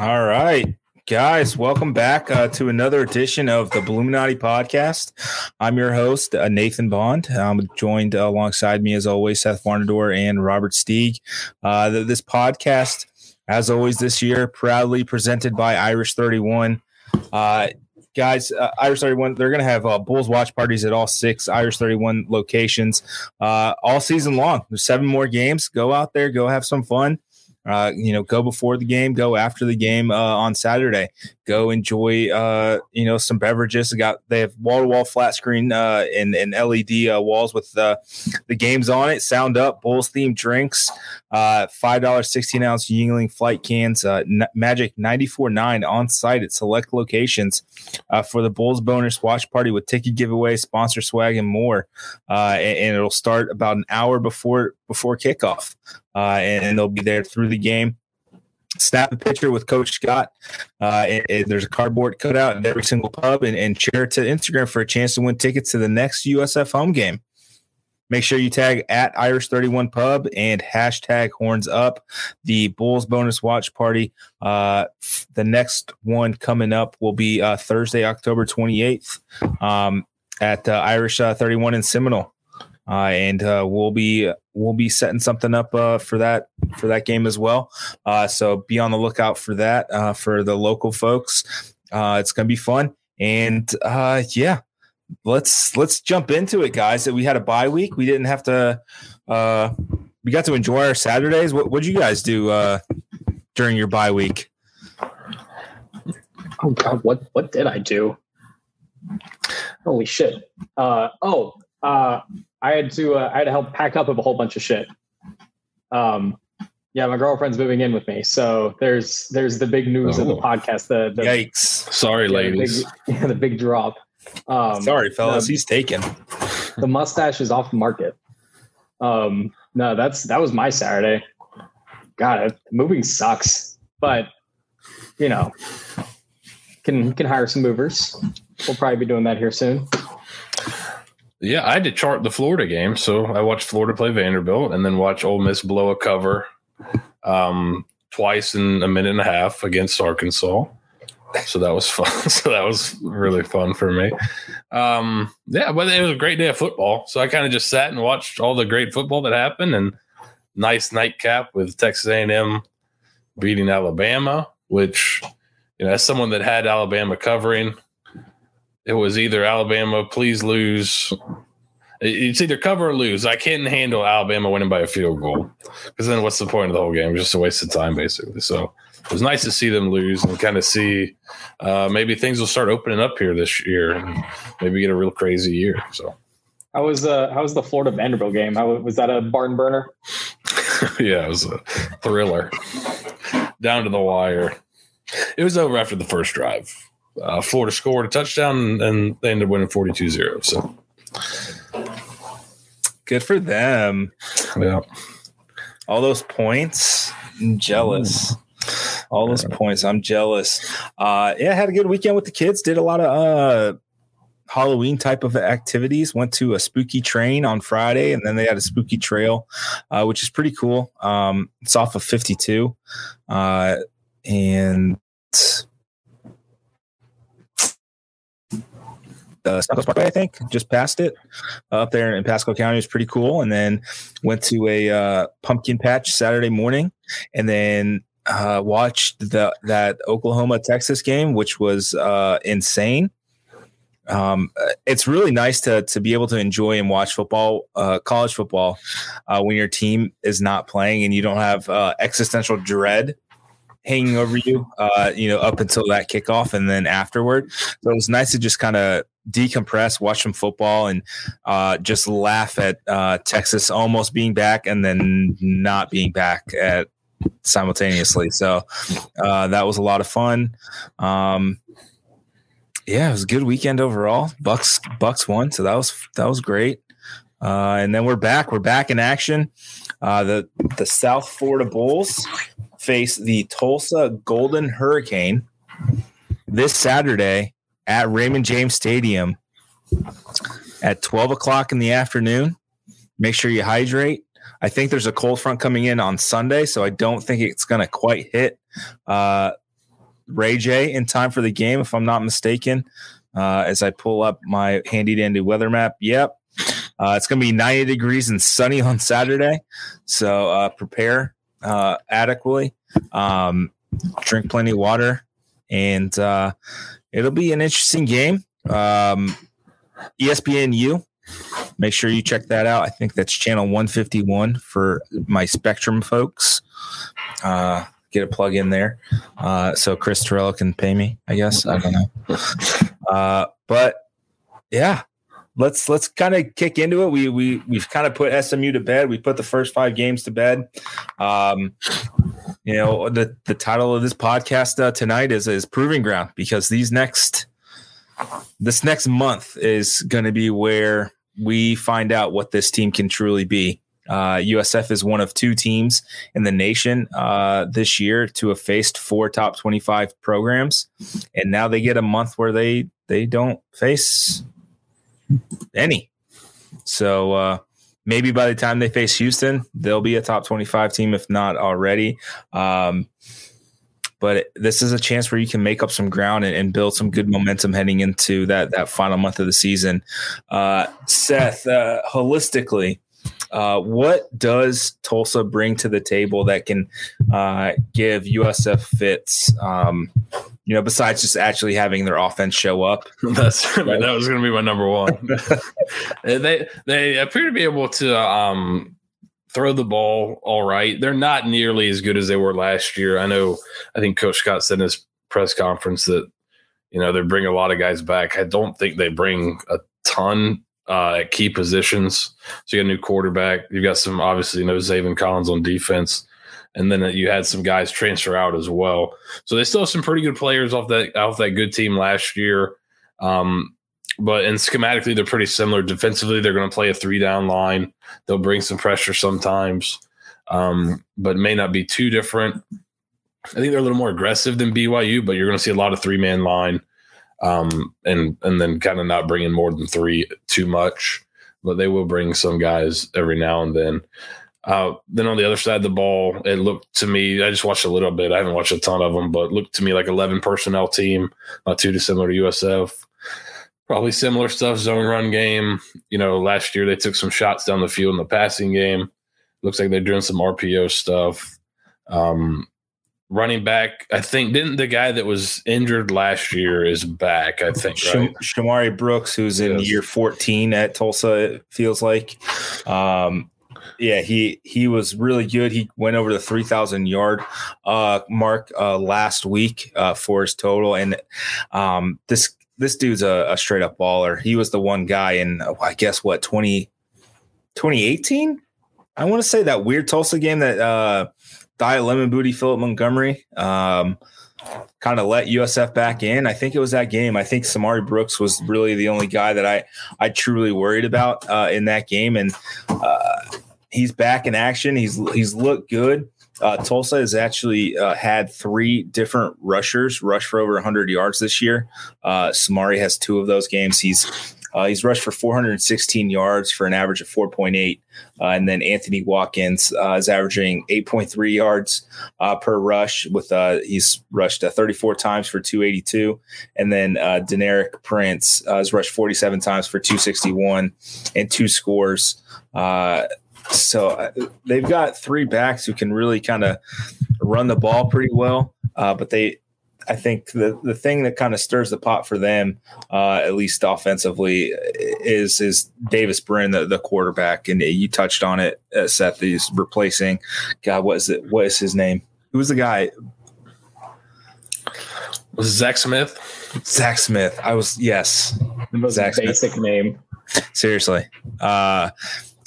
All right, guys, welcome back uh, to another edition of the Illuminati podcast. I'm your host, uh, Nathan Bond. I'm joined uh, alongside me, as always, Seth Varnador and Robert Steeg. Uh, this podcast, as always, this year, proudly presented by Irish 31. Uh, guys, uh, Irish 31, they're going to have Bulls watch parties at all six Irish 31 locations all season long. There's seven more games. Go out there, go have some fun. Uh, you know, go before the game, go after the game uh, on Saturday. Go enjoy, uh, you know, some beverages. They got they have wall to wall flat screen uh, and, and LED uh, walls with the the games on it. Sound up, Bulls themed drinks, uh, five dollars sixteen ounce Yuengling flight cans, uh, N- Magic ninety four nine on site at select locations uh, for the Bulls bonus watch party with ticket giveaway, sponsor swag, and more. Uh, and, and it'll start about an hour before before kickoff uh, and, and, they'll be there through the game. Snap a picture with Coach Scott. Uh, and, and there's a cardboard cutout in every single pub, and, and share it to Instagram for a chance to win tickets to the next USF home game. Make sure you tag at Irish 31 Pub and hashtag horns up. The Bulls bonus watch party. Uh, the next one coming up will be uh, Thursday, October 28th um, at uh, Irish uh, 31 in Seminole uh, and uh, we'll be we'll be setting something up uh, for that for that game as well. Uh, so be on the lookout for that uh, for the local folks. Uh, it's going to be fun, and yeah, let's let's jump into it, guys. That we had a bye week, we didn't have to. we got to enjoy our Saturdays. What did you guys do during your bye week? Oh God, what what did I do? Holy shit! oh, I had to uh, I had to help pack up a whole bunch of shit. Um, yeah, my girlfriend's moving in with me, so there's there's the big news oh. of the podcast. The, the yikes! Sorry, yeah, ladies. The big, yeah, the big drop. Um, Sorry, fellas. The, he's taken. The mustache is off the market. Um, no, that's that was my Saturday. God, moving sucks, but you know, can can hire some movers. We'll probably be doing that here soon. Yeah, I had to chart the Florida game, so I watched Florida play Vanderbilt and then watch Ole Miss blow a cover um, twice in a minute and a half against Arkansas. So that was fun. so that was really fun for me. Um, yeah, but it was a great day of football. So I kind of just sat and watched all the great football that happened, and nice nightcap with Texas A&M beating Alabama, which you know, as someone that had Alabama covering it was either Alabama, please lose. It's either cover or lose. I can't handle Alabama winning by a field goal because then what's the point of the whole game? It's just a waste of time, basically. So it was nice to see them lose and kind of see uh, maybe things will start opening up here this year and maybe get a real crazy year. So. How was uh how was the Florida Vanderbilt game? How was that a barn burner? yeah, it was a thriller. Down to the wire. It was over after the first drive uh, Florida scored a touchdown and they ended up winning 42 0. So good for them. Yeah. All those points. I'm jealous. All those points. I'm jealous. Uh, yeah, I had a good weekend with the kids. Did a lot of uh, Halloween type of activities. Went to a spooky train on Friday, and then they had a spooky trail, uh, which is pretty cool. Um, it's off of 52, uh, and uh, Southwest Parkway, I think, just past it, uh, up there in Pasco County. was pretty cool. And then went to a uh, pumpkin patch Saturday morning, and then uh, watched the that Oklahoma Texas game, which was uh, insane. Um, it's really nice to to be able to enjoy and watch football, uh, college football, when your team is not playing and you don't have existential dread hanging over you, uh, you know, up until that kickoff and then afterward. So it was nice to just kind of decompress, watch some football, and uh, just laugh at uh, Texas almost being back and then not being back at simultaneously. So uh, that was a lot of fun. Um, yeah, it was a good weekend overall. Bucks Bucks won, so that was that was great. Uh, and then we're back. We're back in action. Uh, the the South Florida Bulls face the Tulsa Golden Hurricane this Saturday at Raymond James Stadium at 12 o'clock in the afternoon. Make sure you hydrate. I think there's a cold front coming in on Sunday, so I don't think it's going to quite hit uh, RayJay in time for the game, if I'm not mistaken. Uh, as I pull up my handy dandy weather map, yep, uh, it's going to be 90 degrees and sunny on Saturday. So uh, prepare uh, adequately, um, drink plenty of water, and uh, it'll be an interesting game. Um, ESPNU, make sure you check that out. I think that's channel 151 for my Spectrum folks. Uh, get a plug in there. Uh, so Chris Torello can pay me, I guess. I don't know. Uh, but yeah, let's let's kind of kick into it. We we we've kind of put SMU to bed. We put the first five games to bed. Um, you know the the title of this podcast uh, tonight is is proving ground because these next this next month is going to be where we find out what this team can truly be. Uh, USF is one of two teams in the nation uh, this year to have faced four top 25 programs. And now they get a month where they, they don't face any. So uh, maybe by the time they face Houston, they'll be a top 25 team, if not already. Um, but this is a chance where you can make up some ground and, and, build some good momentum heading into that that final month of the season. Uh, Seth, uh, holistically, uh, what does Tulsa bring to the table that can uh, give USF fits? Um, you know, besides just actually having their offense show up. That's that was going to be my number one. they they appear to be able to um, throw the ball all right. They're not nearly as good as they were last year. I know. I think Coach Scott said in his press conference that you know they bring a lot of guys back. I don't think they bring a ton uh, at key positions. So you got a new quarterback. You've got some obviously you know Zaven Collins on defense, and then you had some guys transfer out as well. So they still have some pretty good players off that off that good team last year. Um, but and schematically they're pretty similar. Defensively, they're going to play a three down line. They'll bring some pressure sometimes, um, but may not be too different. I think they're a little more aggressive than BYU, but you're going to see a lot of three man line um, and and then kind of not bringing more than three too much. But they will bring some guys every now and then. Uh, then on the other side of the ball, it looked to me. I just watched a little bit. I haven't watched a ton of them, but looked to me like eleven personnel team, not too dissimilar to USF. Probably similar stuff, zone run game. You know, last year they took some shots down the field in the passing game. Looks like they're doing some RPO stuff. Um, running back. I think didn't the guy that was injured last year is back. I think right? Shamari Brooks, who's in yes. year 14 at Tulsa, it feels like. Um, yeah, he he was really good. He went over the 3,000 yard uh, mark uh, last week uh, for his total, and um, this this dude's a, a, straight up baller. He was the one guy in I guess what 20 2018. I want to say that weird Tulsa game that uh, Thigh Lemon Booty Philip Montgomery um, kind of let USF back in. I think it was that game. I think Shamari Brooks was really the only guy that I I truly worried about uh, in that game, and uh, he's back in action. He's he's looked good. Uh, Tulsa has actually uh, had three different rushers rush for over 100 yards this year. Uh, Shamari has two of those games. He's uh, he's rushed for 416 yards for an average of 4.8. Uh, and then Anthony Watkins uh, is averaging 8.3 yards uh, per rush. With uh, he's rushed uh, 34 times for 282, and then uh, Deneric Prince has rushed 47 times for 261 and two scores. so they've got three backs who can really kind of run the ball pretty well, but they I think the the thing that kind of stirs the pot for them, uh, at least offensively, is is Davis Brin, the, the quarterback, and you touched on it, uh, Seth. He's replacing. God, what is it? What is his name? Who was the guy? Was Zach Smith? Zach Smith. I was yes. The most Zach basic Smith. name. Seriously, uh,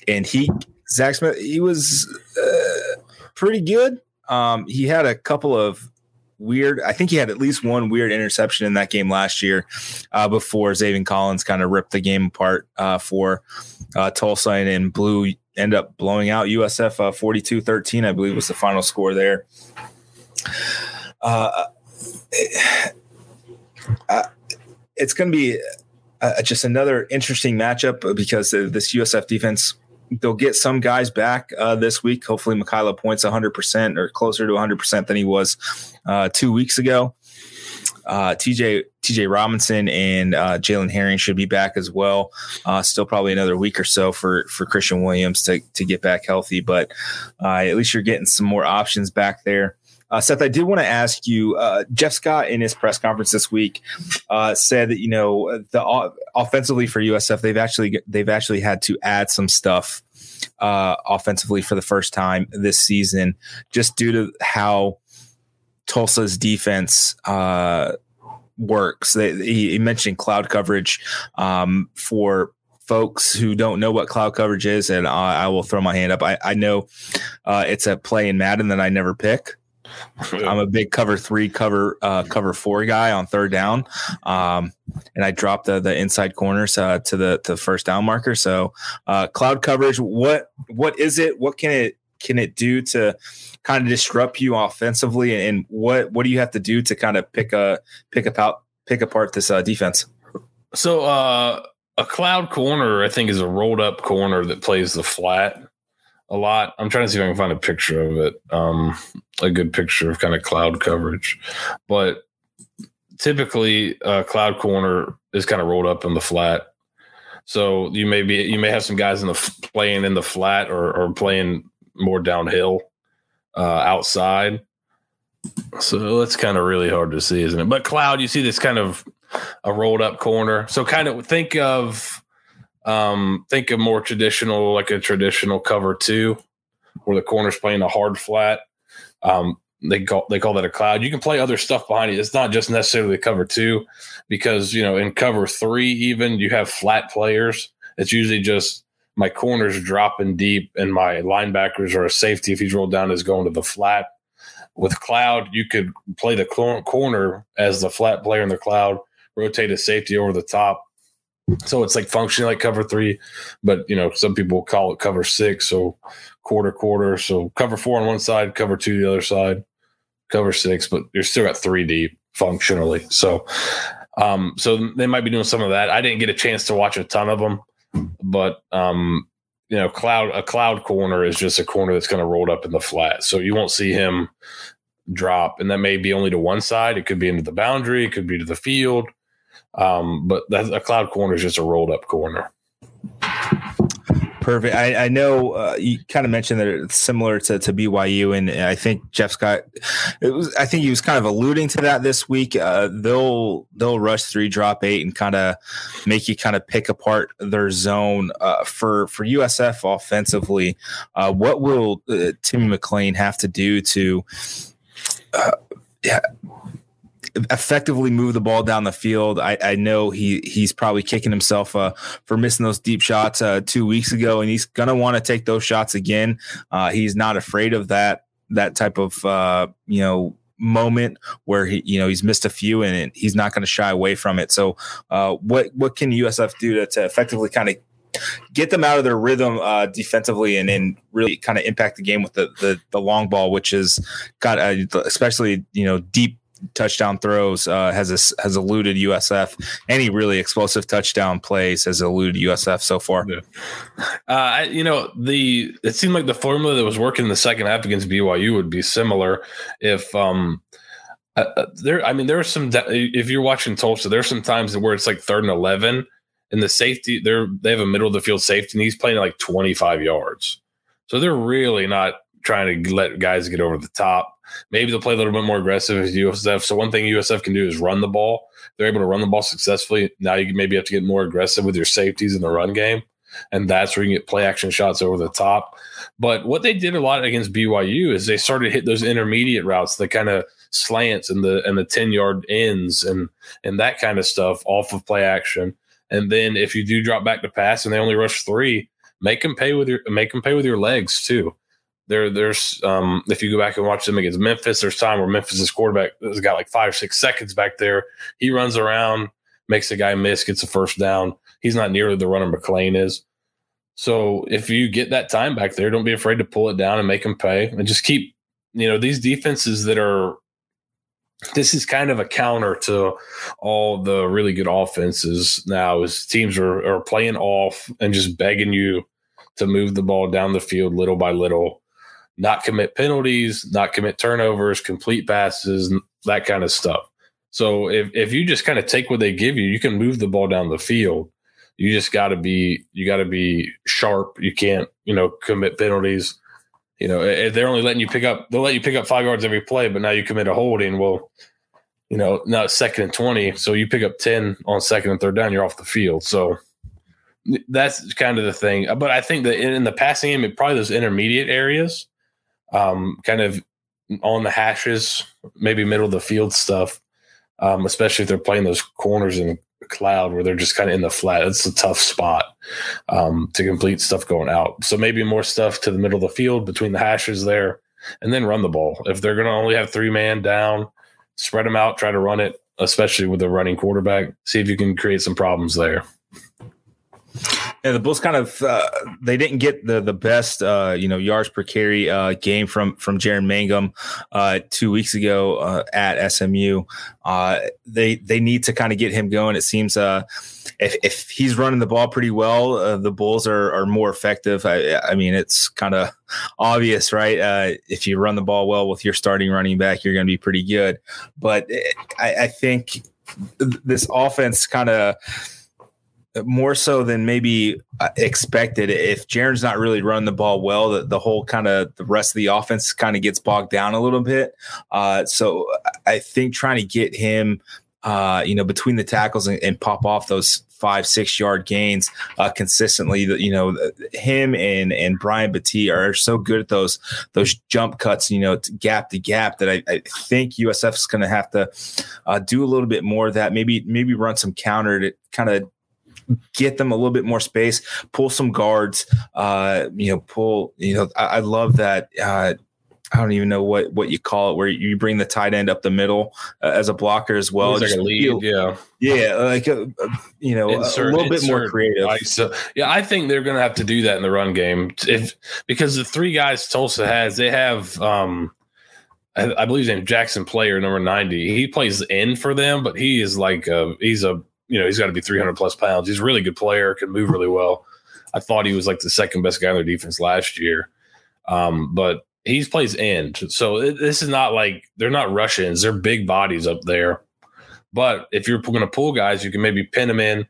and he Zach Smith. He was uh, pretty good. Um, he had a couple of weird. I think he had at least one weird interception in that game last year uh, before Zaven Collins kind of ripped the game apart uh, for uh, Tulsa and, and blew end up blowing out USF uh, 42 13, I believe was the final score there. Uh, uh, it's going to be just another interesting matchup because this USF defense they'll get some guys back uh, this week. Hopefully, Mekhi LaPointe's 100% or closer to 100% than he was uh, two weeks ago. Uh, TJ TJ Robinson and uh, Jalen Herring should be back as well. Uh, still probably another week or so for for Christian Williams to to get back healthy, but uh, at least you're getting some more options back there. Uh, Seth, I did want to ask you. Uh, Jeff Scott in his press conference this week uh, said that you know the offensively for USF they've actually they've actually had to add some stuff uh, offensively for the first time this season, just due to how Tulsa's defense uh, works. They, he, mentioned cloud coverage um, for folks who don't know what cloud coverage is, and I, I will throw my hand up. I, I know uh, it's a play in Madden that I never pick. I'm a big cover three, cover uh, cover four guy on third down, um, and I drop the the inside corners uh, to the to the first down marker. So, uh, cloud coverage. What what is it? What can it can it do to kind of disrupt you offensively? And what what do you have to do to kind of pick a pick up pick apart this uh, defense? So uh, a cloud corner, I think, is a rolled up corner that plays the flat a lot. I'm trying to see if I can find a picture of it, um, a good picture of kind of cloud coverage. But typically, a cloud corner is kind of rolled up in the flat. So you may be you may have some guys in the playing in the flat or, or playing more downhill uh, outside. So that's kind of really hard to see, isn't it? But cloud, you see this kind of a rolled up corner. So kind of think of um, think of more traditional, like a traditional cover two, where the corner's playing a hard flat. Um, they call they call that a cloud. You can play other stuff behind it. It's not just necessarily cover two, because you know in cover three even you have flat players. It's usually just my corners dropping deep and my linebackers or a safety if he's rolled down is going to the flat. With cloud, you could play the corner as the flat player in the cloud, rotate a safety over the top. So it's like functioning like cover three, but you know some people call it cover six. So quarter quarter. So cover four on one side, cover two the other side, cover six, but you're still at three deep functionally. So um, so they might be doing some of that. I didn't get a chance to watch a ton of them but um, you know, cloud a cloud corner is just a corner that's kind of rolled up in the flat, so you won't see him drop, and that may be only to one side. It could be into the boundary, it could be to the field, um, but a cloud corner is just a rolled up corner. Perfect. I, I know uh, you kind of mentioned that it's similar to, to BYU, and I think Jeff Scott. It was. I think he was kind of alluding to that this week. Uh, they'll they'll rush three, drop eight, and kind of make you kind of pick apart their zone. Uh, for for USF offensively, uh, what will uh, Timmy McClain have to do to? Uh, yeah, effectively move the ball down the field. I, I know he he's probably kicking himself uh, for missing those deep shots uh, two weeks ago, and he's gonna want to take those shots again. Uh, he's not afraid of that that type of uh, you know moment where he you know he's missed a few and he's not going to shy away from it. So uh, what what can USF do to, to effectively kind of get them out of their rhythm uh, defensively and then really kind of impact the game with the, the, the long ball, which is got especially you know deep touchdown throws uh, has a, has eluded USF. Any really explosive touchdown plays has eluded USF so far. Yeah. Uh, you know, the it seemed like the formula that was working in the second half against BYU would be similar if um uh, uh there. I mean, there are some. If you're watching Tulsa, there's some times where it's like third and eleven, and the safety they're they have a middle of the field safety, and he's playing like 25 yards. So they're really not trying to let guys get over the top Maybe they'll play a little bit more aggressive as USF. So one thing USF can do is run the ball. They're able to run the ball successfully. Now you maybe have to get more aggressive with your safeties in the run game. And that's where you can get play action shots over the top. But what they did a lot against BYU is they started to hit those intermediate routes, the kind of slants and the and the 10 yard ends and and that kind of stuff off of play action. And then if you do drop back to pass and they only rush three, make them pay with your make them pay with your legs too there there's um, if you go back and watch them against Memphis, there's time where Memphis's quarterback has got like five or six seconds back there. He runs around, makes the guy miss, gets a first down. He's not nearly the runner McClain is. So if you get that time back there, don't be afraid to pull it down and make them pay, and just keep you know these defenses that are. This is kind of a counter to all the really good offenses now. Is teams are, are playing off and just begging you to move the ball down the field little by little, not commit penalties, not commit turnovers, complete passes, that kind of stuff. So if, if you just kind of take what they give you, you can move the ball down the field. You just got to be you got to be sharp. You can't you know commit penalties. You know if they're only letting you pick up, they'll let you pick up five yards every play, but now you commit a holding. Well, you know now it's second and twenty, so you pick up ten on second and third down, you're off the field. So that's kind of the thing. But I think that in the passing game, it probably those intermediate areas, um, kind of on the hashes, maybe middle of the field stuff, um, especially if they're playing those corners in cloud where they're just kind of in the flat. It's a tough spot um, to complete stuff going out. So maybe more stuff to the middle of the field between the hashes there, and then run the ball. If they're going to only have three man down, spread them out, try to run it, especially with a running quarterback. See if you can create some problems there. Yeah, the Bulls kind of uh, they didn't get the the best uh, you know yards per carry uh, game from from Jaren Mangham uh, two weeks ago uh, at SMU. Uh, they they need to kind of get him going. It seems if if he's running the ball pretty well, the Bulls are are more effective. I, I mean, it's kind of obvious, right? if you run the ball well with your starting running back, you're going to be pretty good. But I, I think this offense kind of more so than maybe uh, expected. If Jaren's not really running the ball well, the, the whole kind of the rest of the offense kind of gets bogged down a little bit. Uh, so I think trying to get him, uh, you know, between the tackles and, and, pop off those five six yard gains uh, consistently. You know, him and and Brian Battie are so good at those those jump cuts. You know, gap to gap that I, I think USF is going to have to uh, do a little bit more of that. Maybe maybe run some counter to kind of get them a little bit more space, pull some guards, uh, you know, pull, you know, I, I love that. Uh, I don't even know what what you call it, where you bring the tight end up the middle uh, as a blocker as well. Like a lead, yeah, yeah, like a, uh, uh, you know, insert, a little bit more creative. So, yeah, I think they're going to have to do that in the run game if because the three guys Tulsa has, they have. um I, I believe his name Jaxon Player, number ninety. He plays in for them, but he is like a, he's a you know, he's got to be 300 plus pounds. He's a really good player, can move really well. I thought he was like the second best guy on their defense last year. Um, but he plays end. So it, this is not like they're not Russians. They're big bodies up there. But if you're going to pull guys, you can maybe pin them in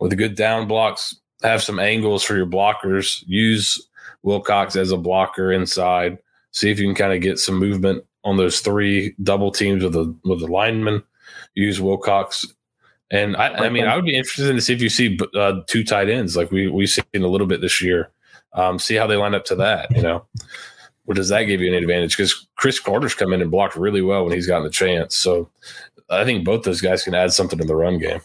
with a good down blocks, have some angles for your blockers, use Wilcox as a blocker inside, see if you can kind of get some movement on those three double teams with the with the lineman. Use Wilcox and I, I mean, I would be interested to see if you see uh, two tight ends like we we've seen a little bit this year. Um, see how they line up to that. You know, or does that give you an advantage? Because Chris Carter's come in and blocked really well when he's gotten the chance. So I think both those guys can add something to the run game.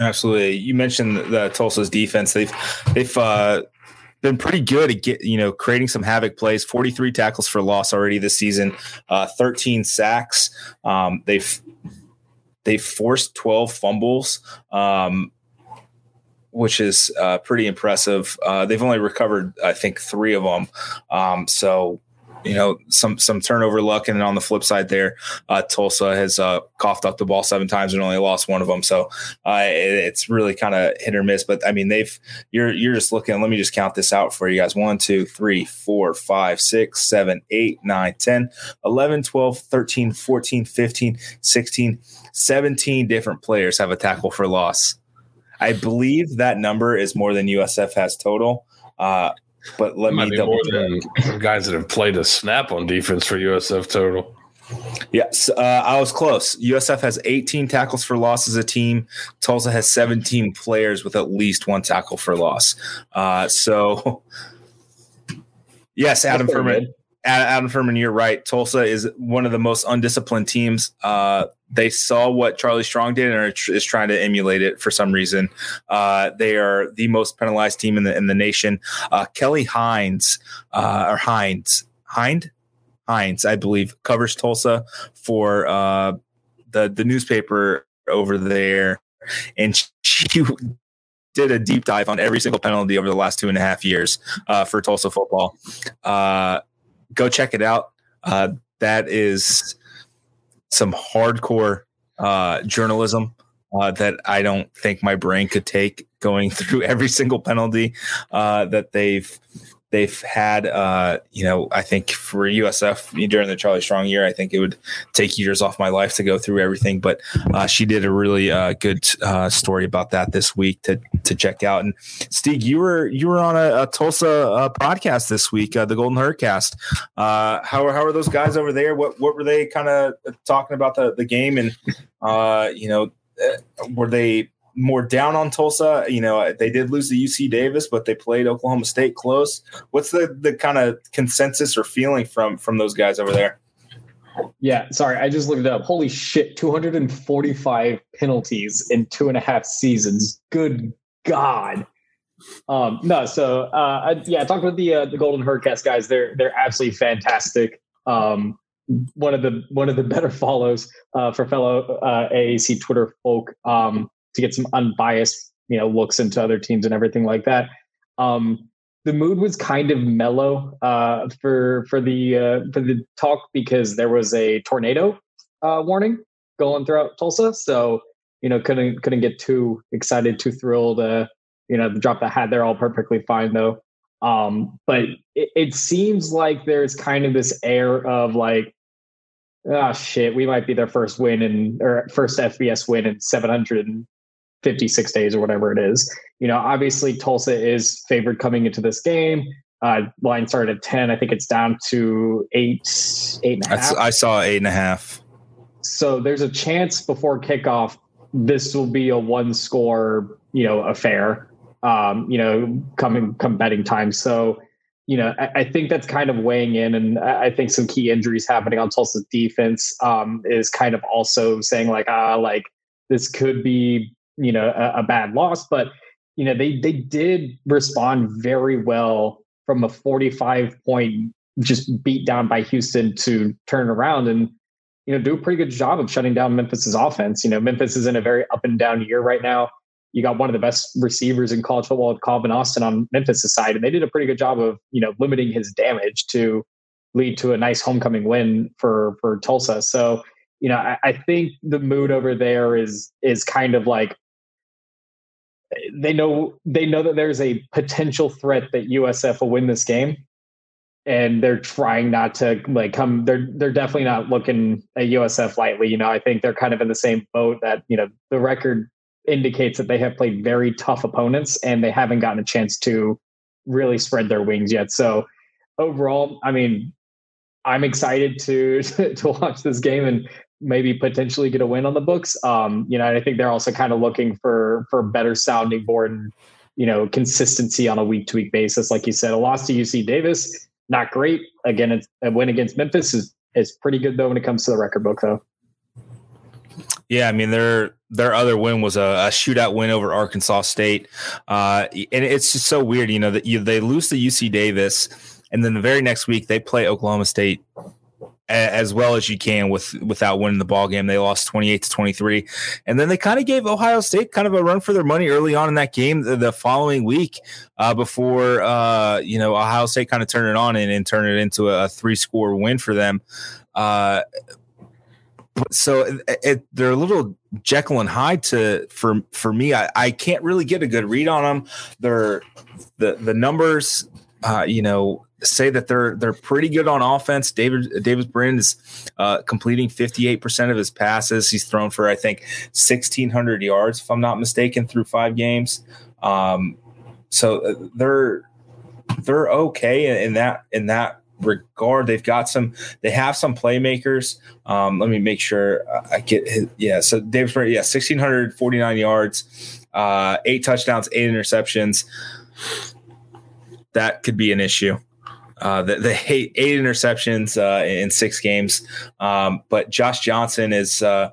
Absolutely. You mentioned the Tulsa's defense. They've they've uh, been pretty good at get you know creating some havoc plays. Forty three tackles for loss already this season. Uh, Thirteen sacks. Um, they've they forced 12 fumbles, um, which is uh, pretty impressive. Uh, they've only recovered, I think, three of them. Um, so, you know, some some turnover luck, and on the flip side, there, uh, Tulsa has uh, coughed up the ball seven times and only lost one of them. So uh, it, it's really kind of hit or miss. But I mean, they've you're you're just looking. Let me just count this out for you guys: one, two, three, four, five, six, seven, eight, nine, 10, 11, 12, 13, 14, 15, 16. 17 different players have a tackle for loss. I believe that number is more than USF has total. Uh, but let me double check. guys that have played a snap on defense for USF total. Yes, uh, I was close. USF has 18 tackles for loss as a team. Tulsa has 17 players with at least one tackle for loss. Uh, so, yes, Adam Furman. Adam Furman, you're right. Tulsa is one of the most undisciplined teams. Uh, they saw what Charlie Strong did and are, is trying to emulate it for some reason. Uh, they are the most penalized team in the in the nation. Uh, Kelly Hines uh, or Hines Hind Hines, I believe, covers Tulsa for uh, the the newspaper over there, and she did a deep dive on every single penalty over the last two and a half years uh, for Tulsa football. Uh, go check it out. Uh, that is some hardcore uh, journalism uh, that I don't think my brain could take going through every single penalty uh, that they've they've had uh, you know i think for usf during the charlie strong year i think it would take years off my life to go through everything but uh, she did a really uh, good uh, story about that this week to to check out. And steeg you were you were on a, a tulsa uh, podcast this week uh, the golden herdcast how, how are those guys over there? What what were they kind of talking about the, the game? And you know were they more down on Tulsa. You know, they did lose the UC Davis, but they played Oklahoma State close. What's the the kind of consensus or feeling from from those guys over there? Yeah, sorry, I just looked it up. Holy shit, 245 penalties in two and a half seasons. Good God. Um, no, so uh, I, yeah, I talked with the uh, the Golden Herdcast guys. They're they're absolutely fantastic. Um, one of the one of the better follows uh, for fellow uh, AAC Twitter folk. Um, to get some unbiased, you know, looks into other teams and everything like that. Um, the mood was kind of mellow uh, for for the uh, for the talk because there was a tornado uh, warning going throughout Tulsa, so you know couldn't couldn't get too excited, too thrilled. Uh, you know, the drop that had there all perfectly fine though. Um, but it, it seems like there's kind of this air of like, oh shit, we might be their first win and or first FBS win in 700 56 days or whatever it is. You know, obviously Tulsa is favored coming into this game. Uh, line started at 10. I think it's down to eight, eight and a half. I saw eight and a half. So there's a chance before kickoff, this will be a one score, you know, affair, um, you know, coming, come betting time. So, you know, I, I, think that's kind of weighing in. And I think some key injuries happening on Tulsa's defense um, is kind of also saying like, ah, like this could be you know a, a bad loss, but you know they they did respond very well from a 45 point just beat down by Houston to turn around and you know do a pretty good job of shutting down Memphis's offense. You know Memphis is in a very up and down year right now. You got one of the best receivers in college football Calvin Austin on Memphis' side, and they did a pretty good job of you know limiting his damage to lead to a nice homecoming win for for Tulsa. So you know I, I think the mood over there is is kind of like they know they know that there's a potential threat that USF will win this game, and they're trying not to like come. They're they're definitely not looking at USF lightly. You know, I think they're kind of in the same boat that you know the record indicates that they have played very tough opponents and they haven't gotten a chance to really spread their wings yet. So overall, I mean, I'm excited to to watch this game and maybe potentially get a win on the books. Um, you know, I think they're also kind of looking for for better sounding board and you know consistency on a week to week basis. Like you said, a loss to UC Davis, not great. Again, it's a win against Memphis is is pretty good though when it comes to the record book though. Yeah, I mean their their other win was a, a shootout win over Arkansas State, uh, and it's just so weird, you know, that you, they lose to UC Davis, and then the very next week they play Oklahoma State as well as you can with without winning the ball game. They lost 28 to 23. And then they kind of gave Ohio State kind of a run for their money early on in that game the, the following week uh, before uh, you know Ohio State kind of turned it on and, and turned it into a, a three score win for them. Uh, so it, it, they're a little Jekyll and Hyde to for for me. I, I can't really get a good read on them. They're the the numbers, uh, you know, say that they're they're pretty good on offense. David Davis Brin is uh, completing 58% of his passes. He's thrown for I think 1600 yards if I'm not mistaken through 5 games. Um, so uh, they're they're okay in that in that regard. They've got some they have some playmakers. Um, let me make sure I get his, yeah, so Brin yeah, 1649 yards, uh, 8 touchdowns, 8 interceptions. That could be an issue. Uh, the, the eight, eight interceptions uh, in six games, um, but Josh Johnson is uh,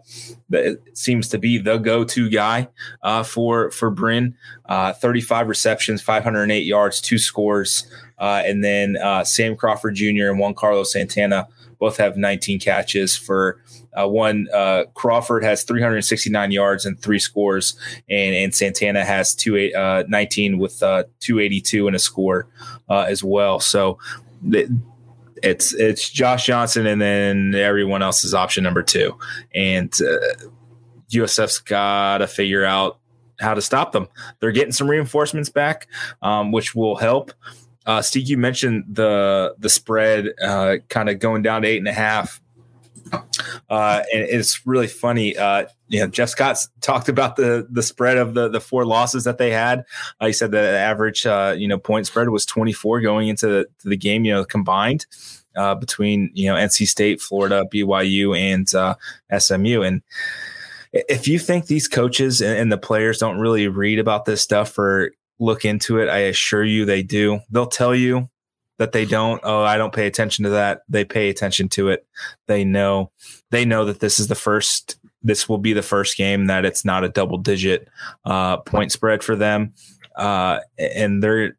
seems to be the go-to guy uh, for for Brin. Uh, 35 receptions, 508 yards, two scores, uh, and then Sam Crawford Jr. and Juan Carlos Santana both have 19 catches for uh, one uh, Crawford has 369 yards and three scores, and, and Santana has two uh, 19 with uh, 282 and a score uh, as well. So it's it's Josh Johnson, and then everyone else is option number two, and USF's got to figure out how to stop them. They're getting some reinforcements back, um, which will help. Uh, Steeg, you mentioned the the spread uh, kind of going down to eight and a half. Uh, and it's really funny. Uh, you know, Jeff Scott talked about the the spread of the the four losses that they had. Uh, he said the average uh, you know point spread was 24 going into the, the game. You know, combined uh, between you know NC State, Florida, BYU, and uh, SMU. And if you think these coaches and, and the players don't really read about this stuff or look into it, I assure you they do. They'll tell you that they don't oh i don't pay attention to that. They pay attention to it. They know they know that this is the first this will be the first game that it's not a double digit uh, point spread for them. Uh, and they're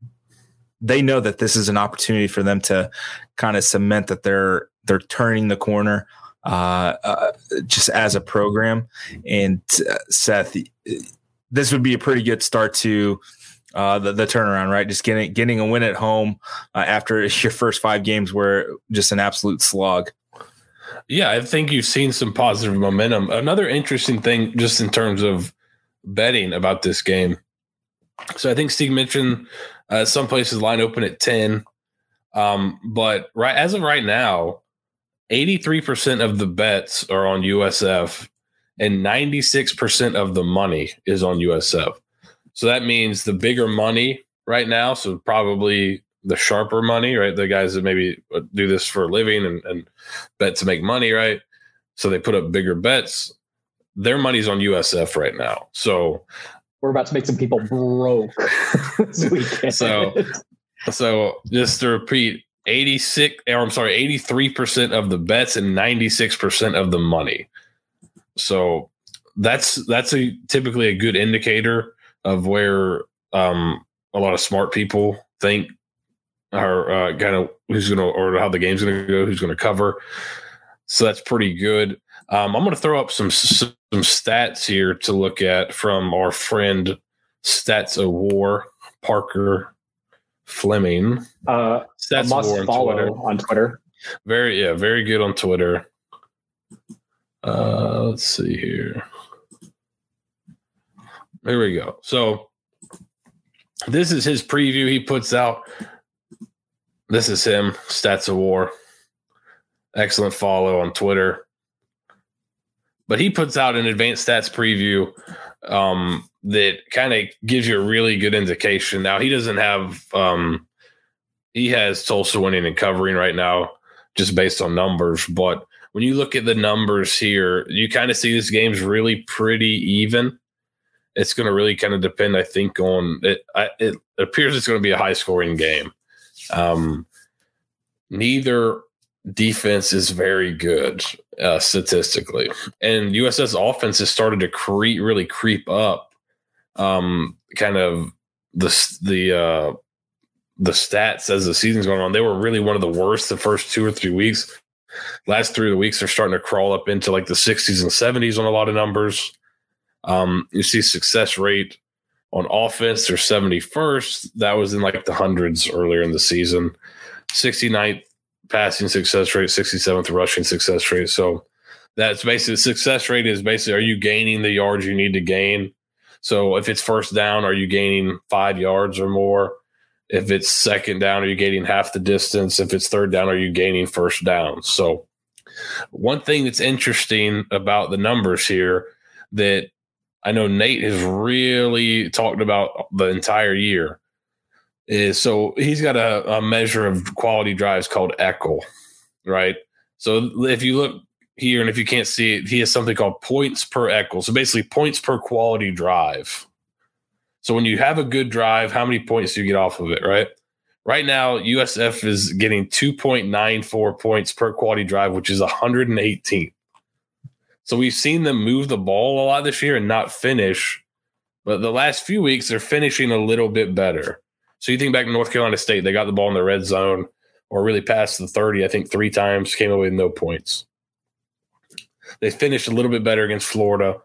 they know that this is an opportunity for them to kind of cement that they're they're turning the corner uh, uh, just as a program. And uh, Seth, this would be a pretty good start to uh, the, the turnaround, right? Just getting getting a win at home uh, after your first five games were just an absolute slog. Yeah, I think you've seen some positive momentum. Another interesting thing, just in terms of betting about this game. So I think Steeg mentioned uh, some places line open at ten, um, but right as of right now, eighty three percent of the bets are on USF, and ninety six percent of the money is on USF. So that means the bigger money right now. So probably the sharper money, right? The guys that maybe uh, do this for a living and, and bet to make money, right? So they put up bigger bets. Their money's on USF right now. So we're about to make some people broke. So, so just to repeat, 86 or I'm sorry, 83% of the bets and 96% of the money. So that's that's a typically a good indicator of where um, a lot of smart people think are uh, kind of who's going to or how the game's going to go, who's going to cover. So that's pretty good. Um, I'm going to throw up some some stats here to look at from our friend Stats of War Parker Fleming. Uh, Stats must War on follow Twitter. on Twitter. Very yeah, very good on Twitter. Uh, let's see here. There we go. So this is his preview he puts out. This is him, Stats of War. Excellent follow on Twitter. But he puts out an advanced stats preview um, that kind of gives you a really good indication. Now he doesn't have um, he has Tulsa winning and covering right now, just based on numbers. But when you look at the numbers here, you kind of see this game's really pretty even it's going to really kind of depend, I think, on it. I, it appears it's going to be a high scoring game. Um, neither defense is very good uh, statistically, and USS offense has started to creep, really creep up. Um, kind of the the uh, the stats as the season's going on. They were really one of the worst the first two or three weeks. Last three weeks, they're starting to crawl up into like the 60s and 70s on a lot of numbers. Um, you see success rate on offense, they're 71st. That was in like the hundreds earlier in the season. 69th passing success rate, 67th rushing success rate. So that's basically success rate is basically are you gaining the yards you need to gain? So if it's first down, are you gaining five yards or more? If it's second down, are you gaining half the distance? If it's third down, are you gaining first down? So one thing that's interesting about the numbers here that I know Nate has really talked about the entire year. Is so he's got a, a measure of quality drives called Eckel, right? So if you look here and if you can't see it, he has something called points per Eckel. So basically points per quality drive. So when you have a good drive, how many points do you get off of it, right? Right now, USF is getting 2.94 points per quality drive, which is 118th. So we've seen them move the ball a lot this year and not finish. But the last few weeks, they're finishing a little bit better. So you think back to North Carolina State, they got the ball in the red zone or really past the 30, I think three times, came away with no points. They finished a little bit better against Florida.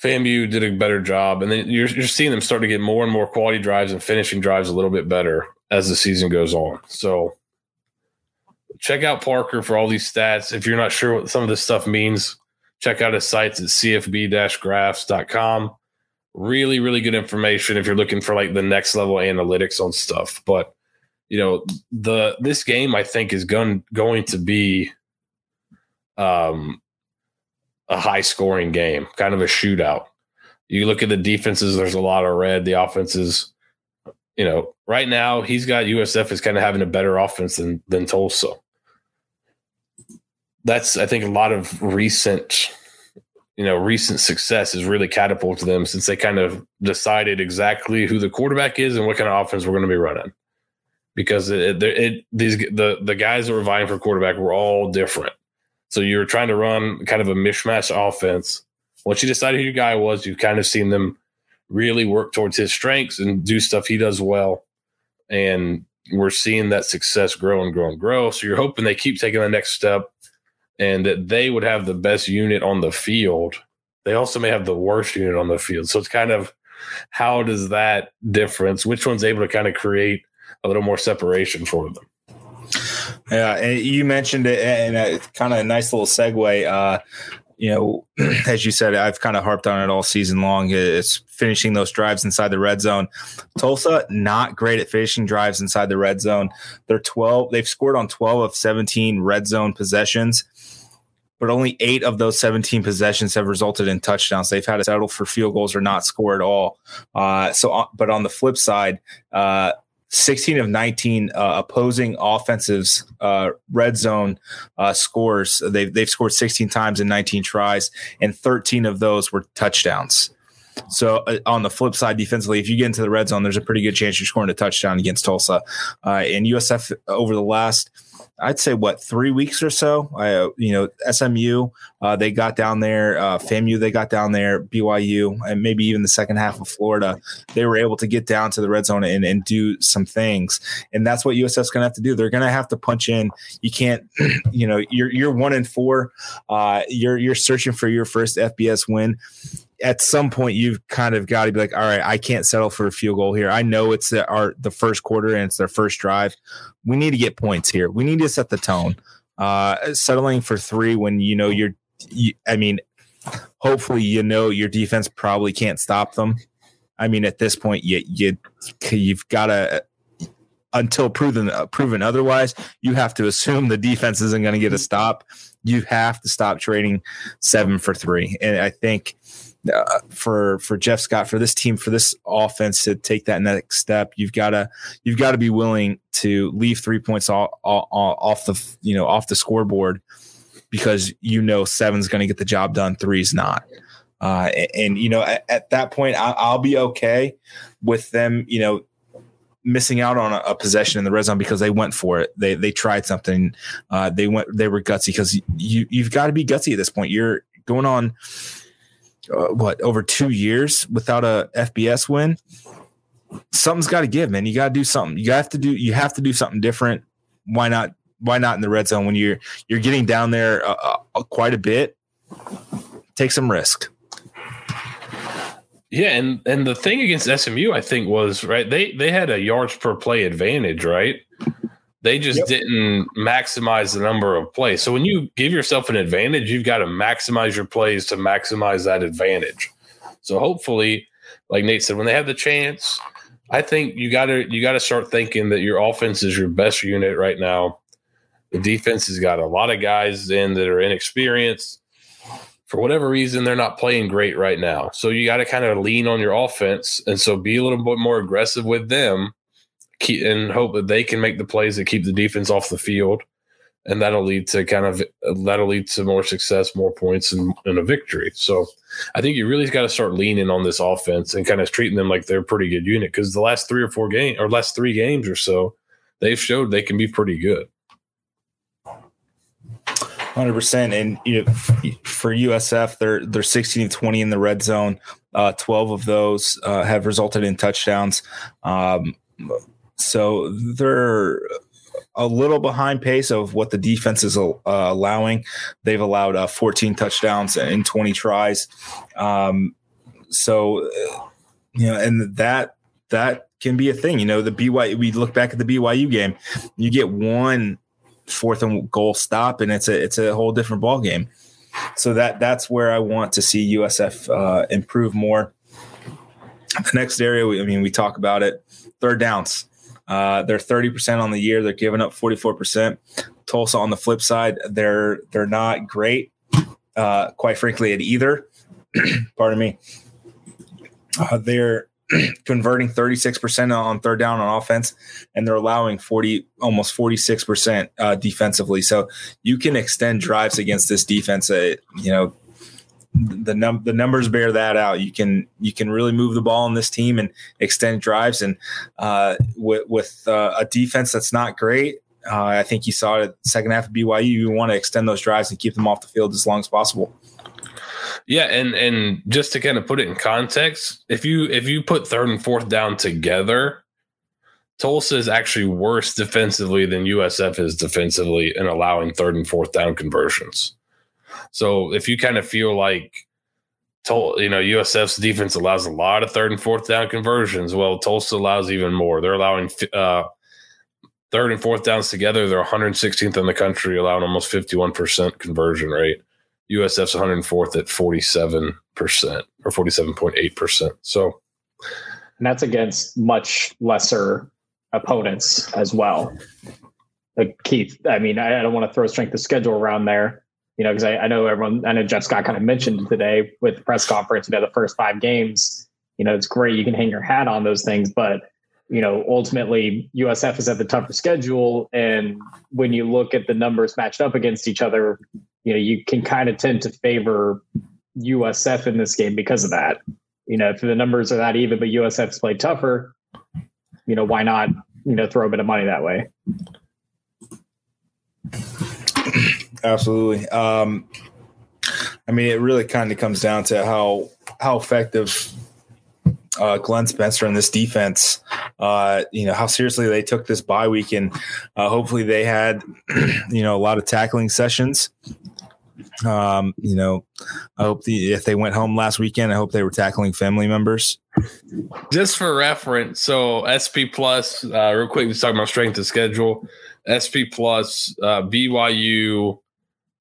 FAMU did a better job. And then you're, you're seeing them start to get more and more quality drives and finishing drives a little bit better as the season goes on. So check out Parker for all these stats. If you're not sure what some of this stuff means, check out his sites at cfb-graphs.com. really, really good information if you're looking for like the next level analytics on stuff. But you know, the this game I think is going going to be um a high scoring game, kind of a shootout. You look at the defenses, there's a lot of red. The offenses, you know, right now he's got USF is kind of having a better offense than than Tulsa. That's I think a lot of recent you know recent success has really catapulted them since they kind of decided exactly who the quarterback is and what kind of offense we're going to be running. Because it, it, these the the guys that were vying for quarterback were all different. So you were trying to run kind of a mishmash offense. Once you decided who your guy was you've kind of seen them really work towards his strengths and do stuff he does well. And we're seeing that success grow and grow and grow. So you're hoping they keep taking the next step and that they would have the best unit on the field. They also may have the worst unit on the field. So it's kind of how does that difference, which one's able to kind of create a little more separation for them? Yeah, and you mentioned it, and a kind of a nice little segue. Uh, you know, as you said, I've kind of harped on it all season long. It's finishing those drives inside the red zone. Tulsa not great at finishing drives inside the red zone. They're 12. They've scored on 12 of 17 red zone possessions but only eight of those 17 possessions have resulted in touchdowns. They've had to settle for field goals or not score at all. Uh, so, uh, but on the flip side, uh, 16 of 19 uh, opposing offensives uh, red zone uh, scores. They've, they've scored 16 times in 19 tries, and 13 of those were touchdowns. So uh, on the flip side, defensively, if you get into the red zone, there's a pretty good chance you're scoring a touchdown against Tulsa. Uh, and USF over the last – I'd say what three weeks or so. I, uh, you know, SMU uh, they got down there, uh, FAMU they got down there, BYU, and maybe even the second half of Florida. They were able to get down to the red zone and, and do some things, and that's what USF's going to have to do. They're going to have to punch in. You can't, you know, you're you're one in four. Uh, you're you're searching for your first FBS win at some point you've kind of got to be like, all right, I can't settle for a field goal here. I know it's the, our the first quarter and it's their first drive. We need to get points here. We need to set the tone. Uh, settling for three when you know you're, you, I mean, hopefully you know your defense probably can't stop them. I mean, at this point, you you you've got to until proven uh, proven otherwise, you have to assume the defense isn't going to get a stop. You have to stop trading seven for three, and I think uh, for for Jeff Scott for this team for this offense to take that next step, you've got to you've got to be willing to leave three points off, off the you know off the scoreboard because you know seven's going to get the job done, three's not. Uh, and, and, you know at, at that point, I, I'll be okay with them. You know missing out on a, a, possession in the red zone because they went for it. They they tried something. Uh, they went. They were gutsy because you you've got to be gutsy at this point. You're going on uh, what over two years without a FBS win. Something's got to give, man. You got to do something. You have to do. You have to do something different. Why not? Why not in the red zone when you're you're getting down there uh, uh, quite a bit? Take some risk. Yeah, and and the thing against SMU, I think, was right. They they had a yards per play advantage, right? They just yep. didn't maximize the number of plays. So when you give yourself an advantage, you've got to maximize your plays to maximize that advantage. So hopefully, like Nate said, when they have the chance, I think you got to you got to start thinking that your offense is your best unit right now. The defense has got a lot of guys in that are inexperienced. For whatever reason, they're not playing great right now. So you got to kind of lean on your offense, and so be a little bit more aggressive with them keep, and hope that they can make the plays that keep the defense off the field, and that'll lead to kind of that'll lead to more success, more points, and, and a victory. So I think you really got to start leaning on this offense and kind of treating them like they're a pretty good unit because the last three or four games or last three games or so, they've showed they can be pretty good. Hundred percent, and you know, for USF, they're they're sixteen twenty in the red zone. Uh, Twelve of those uh, have resulted in touchdowns. Um, so they're a little behind pace of what the defense is uh, allowing. They've allowed uh, 14 touchdowns in 20 tries. Um, so, you know, and that that can be a thing. You know, the BYU. We look back at the BYU game. You get one fourth and goal stop, and it's a it's a whole different ball game. So that that's where I want to see USF uh, improve more. The next area, we, I mean, we talk about it. Third downs. Uh, they're 30% on the year. They're giving up 44%. Tulsa on the flip side, they're they're not great, uh, quite frankly, at either. Pardon me. Uh, they're converting 36% on third down on offense, and they're allowing 40, almost 46% uh, defensively. So you can extend drives against this defense. Uh, you know, the num- the numbers bear that out. You can you can really move the ball on this team and extend drives, and uh, with, with uh, a defense that's not great. Uh, I think you saw it second half of BYU. You want to extend those drives and keep them off the field as long as possible. Yeah, and and just to kind of put it in context, if you if you put third and fourth down together, Tulsa is actually worse defensively than USF is defensively in allowing third and fourth down conversions. So if you kind of feel like you know USF's defense allows a lot of third and fourth down conversions, well Tulsa allows even more. They're allowing uh, third and fourth downs together. They're 116th in the country, allowing almost 51% conversion rate. USF's 104th at 47% or 47.8%. So, and that's against much lesser opponents as well. Like Keith, I mean, I don't want to throw strength of schedule around there, you know, because I, I, know everyone, I know Jeff Scott kind of mentioned today with the press conference, you know, the first five games, you know, it's great. You can hang your hat on those things, but, you know, ultimately USF is at the tougher schedule. And when you look at the numbers matched up against each other, you know, you can kind of tend to favor USF in this game because of that. You know, if the numbers are that even, but USF's played tougher, you know, why not, you know, throw a bit of money that way? Absolutely. Um, I mean, it really kind of comes down to how how effective uh, Glenn Spencer and this defense. Uh, you know how seriously they took this bye week, and uh, hopefully they had you know a lot of tackling sessions. Um, you know, I hope the if they went home last weekend, I hope they were tackling family members. Just for reference, so SP plus, uh, real quick, let's talk about strength of schedule. SP plus, uh, BYU,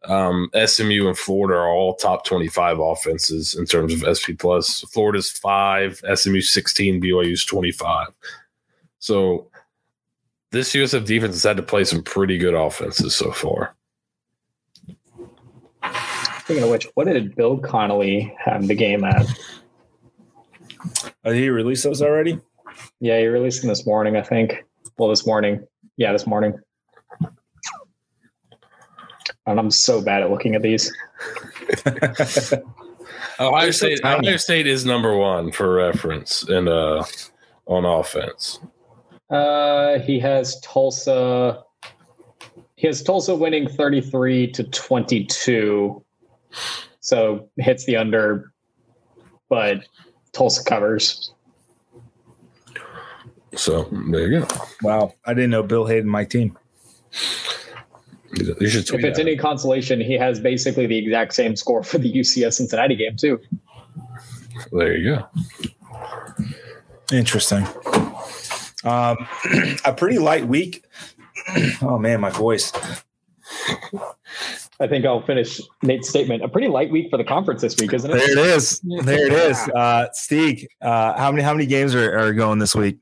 um, SMU and Florida are all top 25 offenses in terms of SP plus. Florida's five, SMU 16, BYU's 25. So this USF defense has had to play some pretty good offenses so far. Speaking of which, what did Bill Connelly have the game at? Did he release those already? Yeah, he released them this morning, I think. Well, this morning. Yeah, this morning. And I'm so bad at looking at these. Ohio State. So Ohio State is number one for reference and uh, on offense. Uh, he has Tulsa. He has Tulsa winning 33 to 22. So hits the under, but Tulsa covers. So there you go. Wow. I didn't know Bill hated my team. You should if it's any consolation, he has basically the exact same score for the UCF Cincinnati game too. There you go. Interesting. Um, a pretty light week. oh man, my voice. I think I'll finish Nate's statement. A pretty light week for the conference this week, isn't it? There it is. There it is. Uh, Steeg, uh, how many how many games are, are going this week?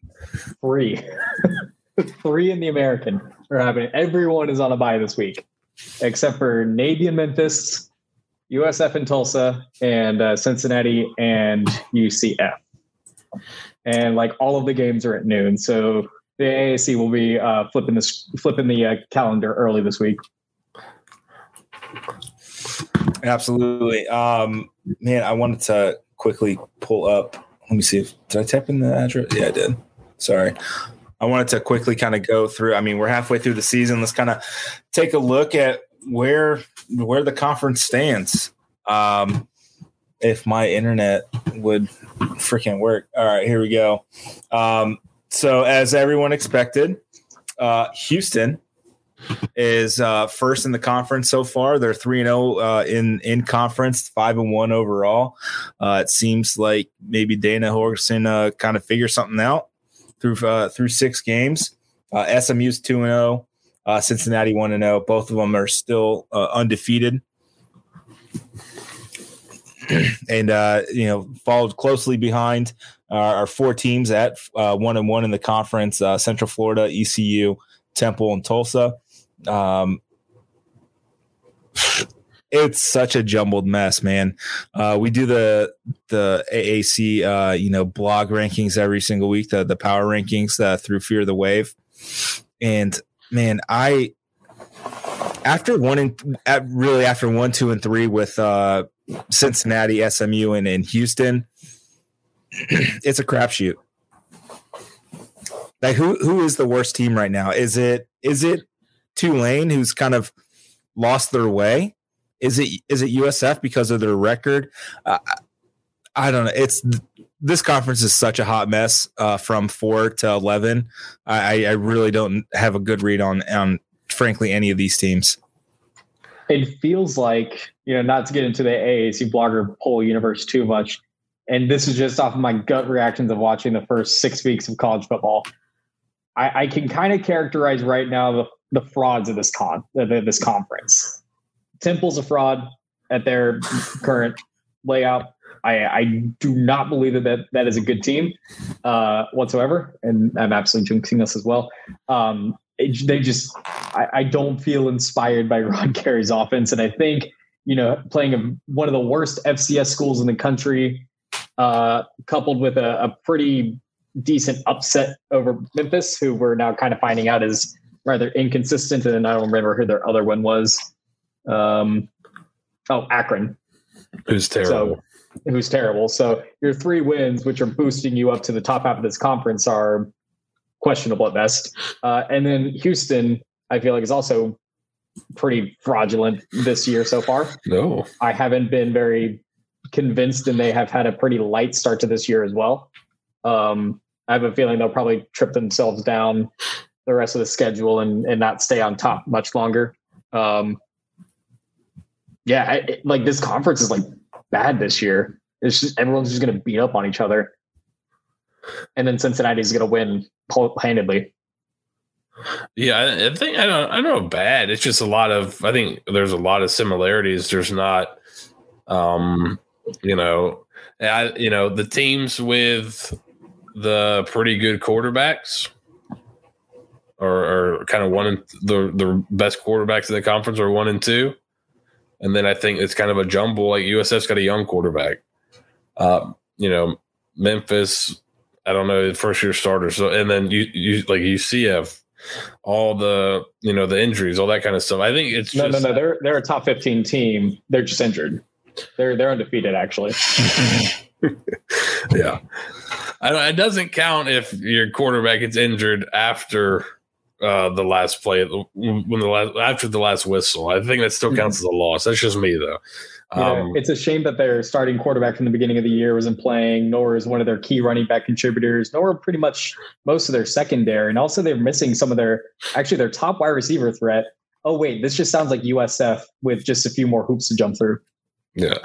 Three. Three in the American are happening. Everyone is on a bye this week, except for Navy and Memphis, USF and Tulsa, and uh, Cincinnati and UCF. And like all of the games are at noon, so the AAC will be uh, flipping this flipping the uh, calendar early this week. Absolutely, um, man. I wanted to quickly pull up. Let me see if did I type in the address? Yeah, I did. Sorry. I wanted to quickly kind of go through. I mean, we're halfway through the season. Let's kind of take a look at where where the conference stands. Um, if my internet would freaking work. All right, here we go. Um, so, as everyone expected, uh, Houston is uh, first in the conference so far. They're three and zero oh, uh, in in conference, five and one overall. Uh, it seems like maybe Dana Holgorsen uh, kind of figure something out through uh, through six games. Uh, SMU's two and zero. Oh, uh, Cincinnati one and zero. Oh. Both of them are still uh, undefeated. and uh, you know followed closely behind our four teams at one and one in the conference: Central Florida, ECU, Temple, and Tulsa. Um, it's such a jumbled mess, man. Uh, we do the the AAC, uh, you know, blog rankings every single week, the the power rankings uh, through Fear of the Wave, and man, I after one and really after one, two, and three with uh, Cincinnati, SMU, and in Houston, it's a crapshoot. Like who who is the worst team right now? Is it is it Tulane who's kind of lost their way? Is it is it USF because of their record? Uh, I don't know. It's this conference is such a hot mess uh, from four to eleven. I, I really don't have a good read on on frankly any of these teams. It feels like you know not to get into the AAC blogger poll universe too much, and this is just off of my gut reactions of watching the first six weeks of college football. I, I can kind of characterize right now the, the frauds of this con this conference. Temple's a fraud at their current layout. I, I, do not believe that, that that is a good team uh, whatsoever, and I'm absolutely jinxing us as well. Um, it, they just, I, I, don't feel inspired by Rod Carey's offense, and I think you know playing a, one of the worst FCS schools in the country, uh, coupled with a, a pretty decent upset over Memphis, who we're now kind of finding out is rather inconsistent. And I don't remember who their other one was. Um, oh, Akron. Who's terrible. So, who's terrible. So your three wins, which are boosting you up to the top half of this conference, are questionable at best. Uh, and then Houston, I feel like, is also pretty fraudulent this year so far. No. I haven't been very convinced, and they have had a pretty light start to this year as well. Um, I have a feeling they'll probably trip themselves down the rest of the schedule and, and not stay on top much longer. Um, yeah, I, like this conference is like bad this year. It's just everyone's just going to beat up on each other, and then Cincinnati's going to win handedly. Yeah, I think I don't I don't know bad. It's just a lot of I think there's a lot of similarities. There's not, um, you know, I you know the teams with the pretty good quarterbacks or, are kind of one and the the best quarterbacks in the conference are one and two. And then I think it's kind of a jumble. Like USF's got a young quarterback. Uh, you know, Memphis, I don't know, first year starter. So and then you you like UCF, all the you know the injuries, all that kind of stuff. I think it's no, just, no, no. They're they're a top fifteen team. They're just injured. They're they're undefeated actually. yeah, I don't, it doesn't count if your quarterback gets injured after uh, the last play when the last after the last whistle. I think that still mm-hmm. counts as a loss. That's just me though. Um, yeah, it's a shame that their starting quarterback from the beginning of the year wasn't playing, nor is one of their key running back contributors, nor pretty much most of their secondary. And also they're missing some of their actually their top wide receiver threat. Oh wait, this just sounds like USF with just a few more hoops to jump through. Yeah.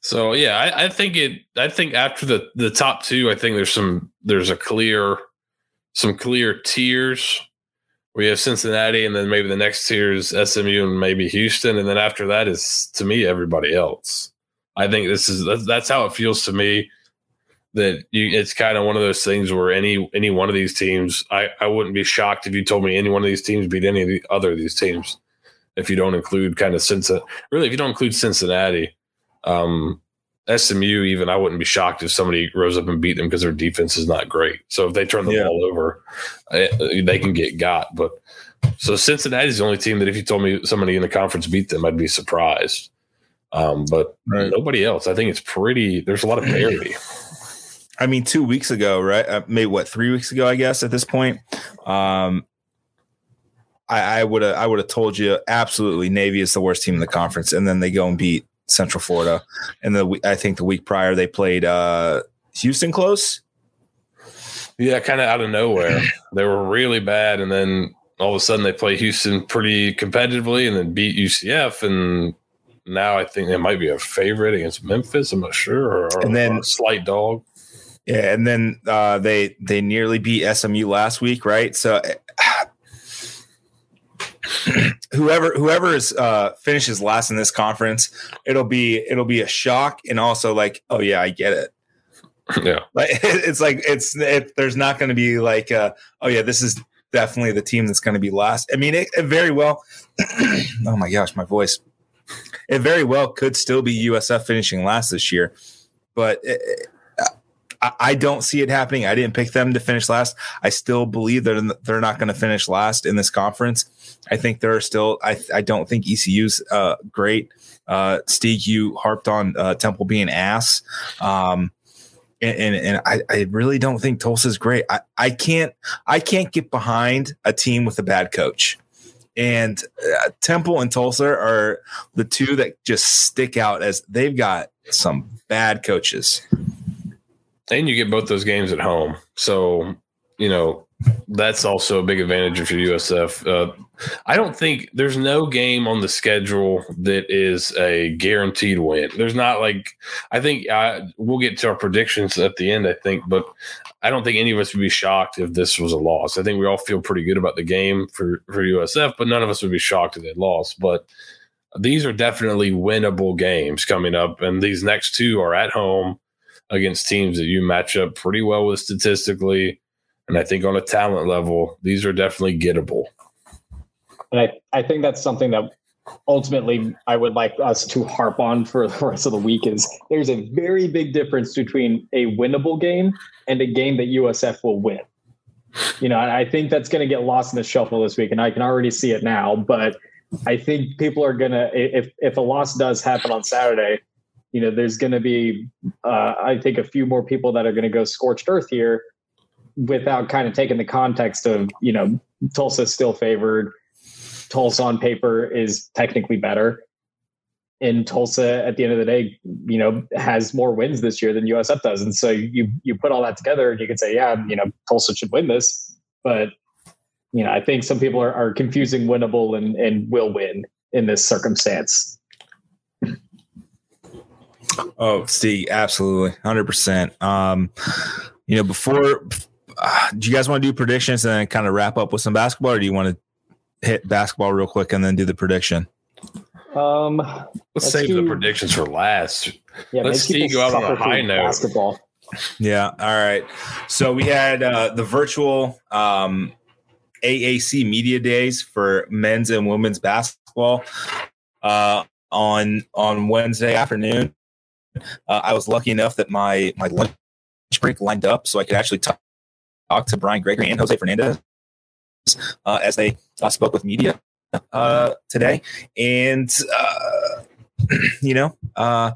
So yeah, I, I, think it. I think after the the top two, I think there's some there's a clear some clear tiers. We have Cincinnati, and then maybe the next tier is SMU and maybe Houston, and then after that is to me everybody else. I think this is that's, how it feels to me. That you, it's kind of one of those things where any any one of these teams, I I wouldn't be shocked if you told me any one of these teams beat any of the other of these teams. If you don't include kind of Cincinnati, really, if you don't include Cincinnati, um, SMU, even I wouldn't be shocked if somebody rose up and beat them because their defense is not great. So if they turn the yeah. ball over, eh, they can get got. But so Cincinnati is the only team that if you told me somebody in the conference beat them, I'd be surprised. Um, but right. nobody else. I think it's pretty. There's a lot of parity. I mean, two weeks ago, right? Uh, maybe what three weeks ago, I guess. At this point, um, I would have I would have told you absolutely Navy is the worst team in the conference, and then they go and beat Central Florida, and the I think the week prior they played uh, Houston close. Yeah, kind of out of nowhere. they were really bad, and then all of a sudden they play Houston pretty competitively, and then beat UCF, and now I think they might be a favorite against Memphis. I'm not sure, or, or, and then slight dog. Yeah, and then uh, they they nearly beat SMU last week, right? So whoever whoever is uh finishes last in this conference, it'll be it'll be a shock and also like, oh yeah, I get it. Yeah. Like it's like it's it, there's not going to be like uh oh yeah, this is definitely the team that's going to be last. I mean, it, it very well. oh my gosh, my voice. It very well could still be USF finishing last this year, but it, I, I don't see it happening. I didn't pick them to finish last. I still believe that they're not going to finish last in this conference. I think there are still. I I don't think ECU's uh, great. Uh, you harped on uh, Temple being ass. Um, and, and, and I, I, really don't think Tulsa's great. I, I can't I can't get behind a team with a bad coach. And uh, Temple and Tulsa are the two that just stick out as they've got some bad coaches. And you get both those games at home. So, you know, that's also a big advantage for USF. Uh, I don't think there's no game on the schedule that is a guaranteed win. There's not like I think uh, we'll get to our predictions at the end. I think, but I don't think any of us would be shocked if this was a loss. I think we all feel pretty good about the game for for USF, but none of us would be shocked if they lost. But these are definitely winnable games coming up, and these next two are at home against teams that you match up pretty well with statistically and I think on a talent level, these are definitely gettable. And I, I think that's something that ultimately I would like us to harp on for the rest of the week is there's a very big difference between a winnable game and a game that USF will win. You know, I think that's going to get lost in the shuffle this week, and I can already see it now. But I think people are going to, if if a loss does happen on Saturday, you know, there's going to be, uh, I think, a few more people that are going to go scorched earth here without kind of taking the context of, you know, Tulsa still favored. Tulsa on paper is technically better. And Tulsa, at the end of the day, you know, has more wins this year than USF does. And so you you put all that together and you can say, yeah, you know, Tulsa should win this. But, you know, I think some people are, are confusing winnable and, and will win in this circumstance. Oh, Steeg, absolutely, hundred percent. Um, you know, before uh, do you guys want to do predictions and then kind of wrap up with some basketball, or do you want to hit basketball real quick and then do the prediction? Um, let's, let's save do, the predictions for last. Yeah, let's see you go out on a high note. Basketball. Yeah. All right. So we had uh, the virtual um, AAC media days for men's and women's basketball uh, on on Wednesday afternoon. Uh, I was lucky enough that my my lunch break lined up, so I could actually talk talked to Brian Gregory and Jose Fernandez uh, as they uh, spoke with media uh, today, and uh, you know, uh,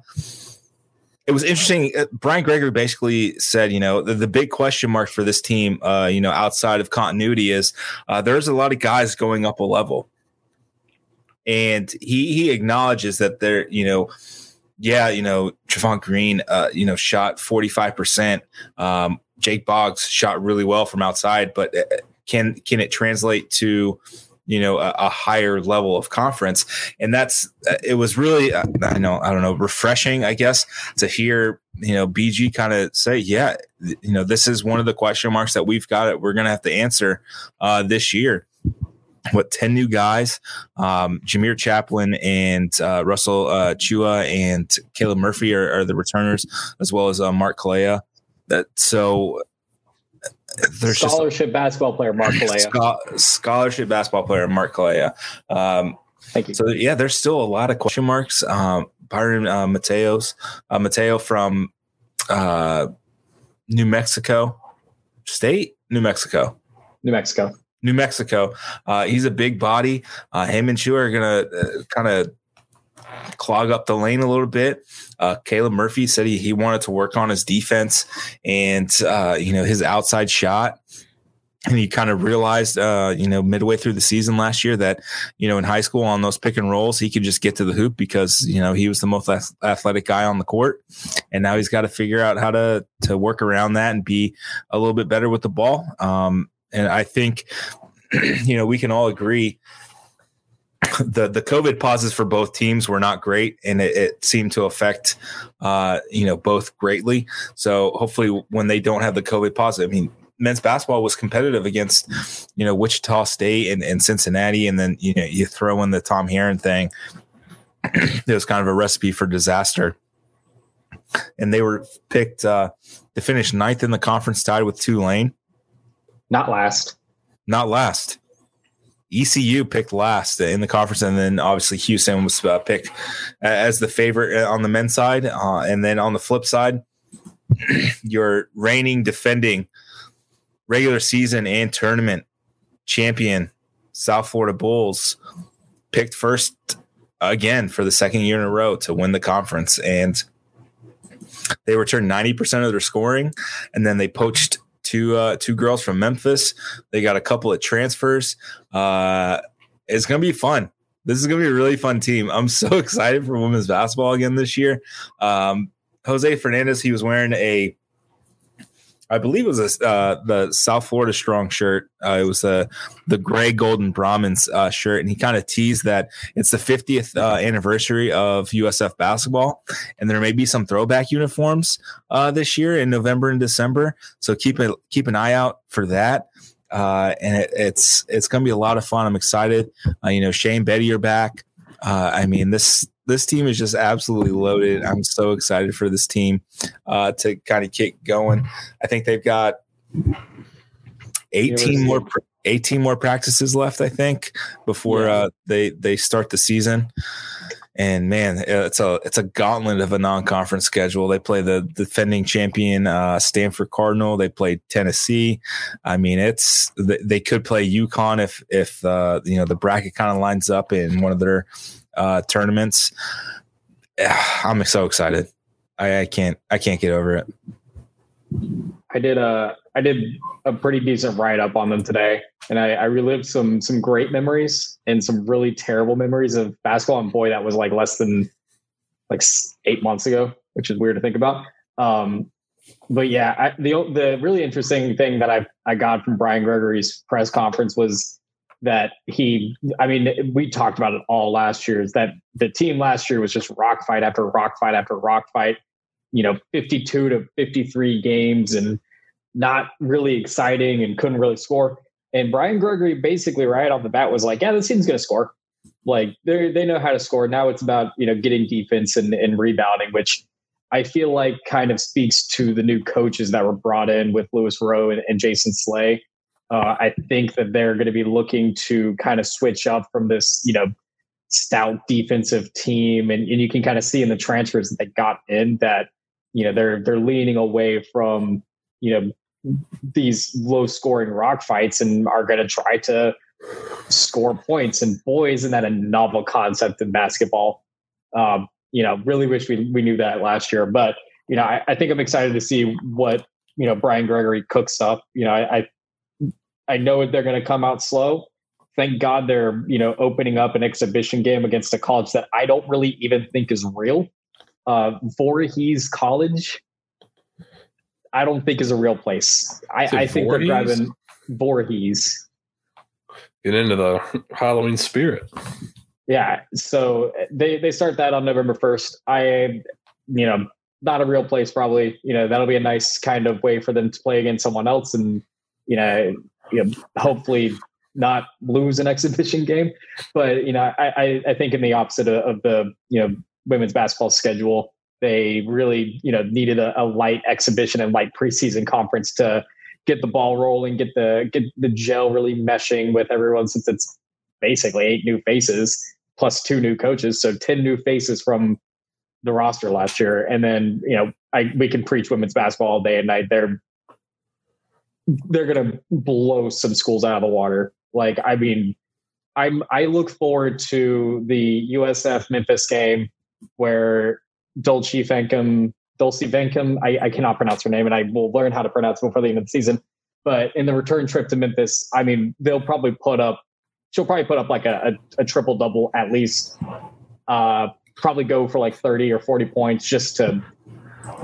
it was interesting. Uh, Brian Gregory basically said, you know, the, the big question mark for this team, you know, outside of continuity is there's a lot of guys going up a level, and he he acknowledges that they're, you know yeah, you know, Trevon Green, uh, you know, shot 45%. Um, Jake Boggs shot really well from outside, but uh, can can it translate to you know a, a higher level of conference? And that's uh, it was really uh, I know I don't know refreshing I guess to hear you know BG kind of say yeah you know this is one of the question marks that we've got it we're gonna have to answer uh, this year what 10 new guys um, jamir chaplin and uh, russell uh, tchewa and caleb murphy are, are, the returners as well as uh, mark kalea that so there's scholarship just, basketball player Mark Kalea. scholarship basketball player Mark Kalea. Um, Thank you. So yeah, there's still a lot of question marks. Um, Bayron uh, Mateos, uh, Mateo from uh, New Mexico State, New Mexico, New Mexico, New Mexico. Uh, he's a big body. Uh, him and Chu are gonna uh, kind of clog up the lane a little bit. Uh, Caleb Murphy said he, he wanted to work on his defense and, uh, you know, his outside shot. And he kind of realized, uh, you know, midway through the season last year that, you know, in high school on those pick and rolls, he could just get to the hoop because, you know, he was the most athletic guy on the court. And now he's got to figure out how to, to work around that and be a little bit better with the ball. Um, and I think, you know, we can all agree the the COVID pauses for both teams were not great, and it, it seemed to affect uh, you know both greatly. So hopefully, when they don't have the COVID pause, I mean, men's basketball was competitive against, you know, Wichita State and, and Cincinnati, and then you know you throw in the Tom Herron thing. it was kind of a recipe for disaster. And they were picked uh, to finish ninth in the conference, tied with Tulane. Not last. Not last. ECU picked last in the conference, and then obviously Houston was uh, picked as the favorite uh, on the men's side. Uh, and then on the flip side, your reigning, defending regular season and tournament champion, South Florida Bulls, picked first again for the second year in a row to win the conference. And they returned 90% of their scoring, and then they poached two uh, two girls from Memphis. They got a couple of transfers. Uh, it's gonna be fun. This is gonna be a really fun team. I'm so excited for women's basketball again this year. Um, Jose Fernandez, he was wearing a I believe it was a, uh, the South Florida Strong shirt. Uh, it was the the gray golden Brahmans uh, shirt, and he kind of teased that it's the 50th uh, anniversary of USF basketball, and there may be some throwback uniforms uh, this year in November and December. So keep a keep an eye out for that. Uh, and it, it's it's going to be a lot of fun. I'm excited. you know, Shane Betty are back. I mean, this this team is just absolutely loaded. I'm so excited for this team uh, to kind of kick going. I think they've got 18 more 18 more practices left. I think before uh, they they start the season. And man, it's a it's a gauntlet of a non-conference schedule. They play the defending champion uh, Stanford Cardinal. They play Tennessee. I mean, it's they could play UConn if if uh, you know the bracket kind of lines up in one of their uh, tournaments. I'm so excited. I, I can't I can't get over it. I did a I did a pretty decent write up on them today, and I, I relived some some great memories and some really terrible memories of basketball. And boy, that was like less than like eight months ago, which is weird to think about. Um, but yeah, I, the the really interesting thing that I I got from Brian Gregory's press conference was that he i mean we talked about it all last year is that the team last year was just rock fight after rock fight after rock fight you know 52 to 53 games and not really exciting and couldn't really score. And brian gregory basically right off the bat was like yeah this team's going to score. Like they they know how to score. Now it's about you know getting defense and, and rebounding which i feel like kind of speaks to the new coaches that were brought in with lewis rowe and, and jason slay uh, I think that they're going to be looking to kind of switch up from this, you know, stout defensive team, and, and you can kind of see in the transfers that they got in that, you know, they're they're leaning away from, you know, these low scoring rock fights and are going to try to score points. And boy, isn't that a novel concept in basketball? Um, you know, really wish we we knew that last year, but you know, I, I think I'm excited to see what you know Brian Gregory cooks up. You know, I, I I know they're going to come out slow. Thank God they're you know opening up an exhibition game against a college that I don't really even think is real. Uh, Voorhees College, I don't think is a real place. I, I think Voorhees? they're driving Voorhees. Get into the Halloween spirit. Yeah, so they they start that on November first. I, you know, not a real place probably. You know, that'll be a nice kind of way for them to play against someone else and you know you know, hopefully not lose an exhibition game. But you know, I I, think in the opposite of, of, the you know women's basketball schedule, they really you know needed a, a, light exhibition and light preseason conference to get the ball rolling, get the get the gel really meshing with everyone since it's basically eight new faces plus two new coaches, so ten new faces from the roster last year. And then you know I we can preach women's basketball all day and night. They're they're going to blow some schools out of the water. Like, I mean, I'm I look forward to the USF Memphis game where Dulcy Fankam, Dulcy Fankam, I, I cannot pronounce her name, and I will learn how to pronounce it before the end of the season. But in the return trip to Memphis, I mean, they'll probably put up, she'll probably put up like a, a, a triple double at least. Uh, probably go for like 30 or 40 points just to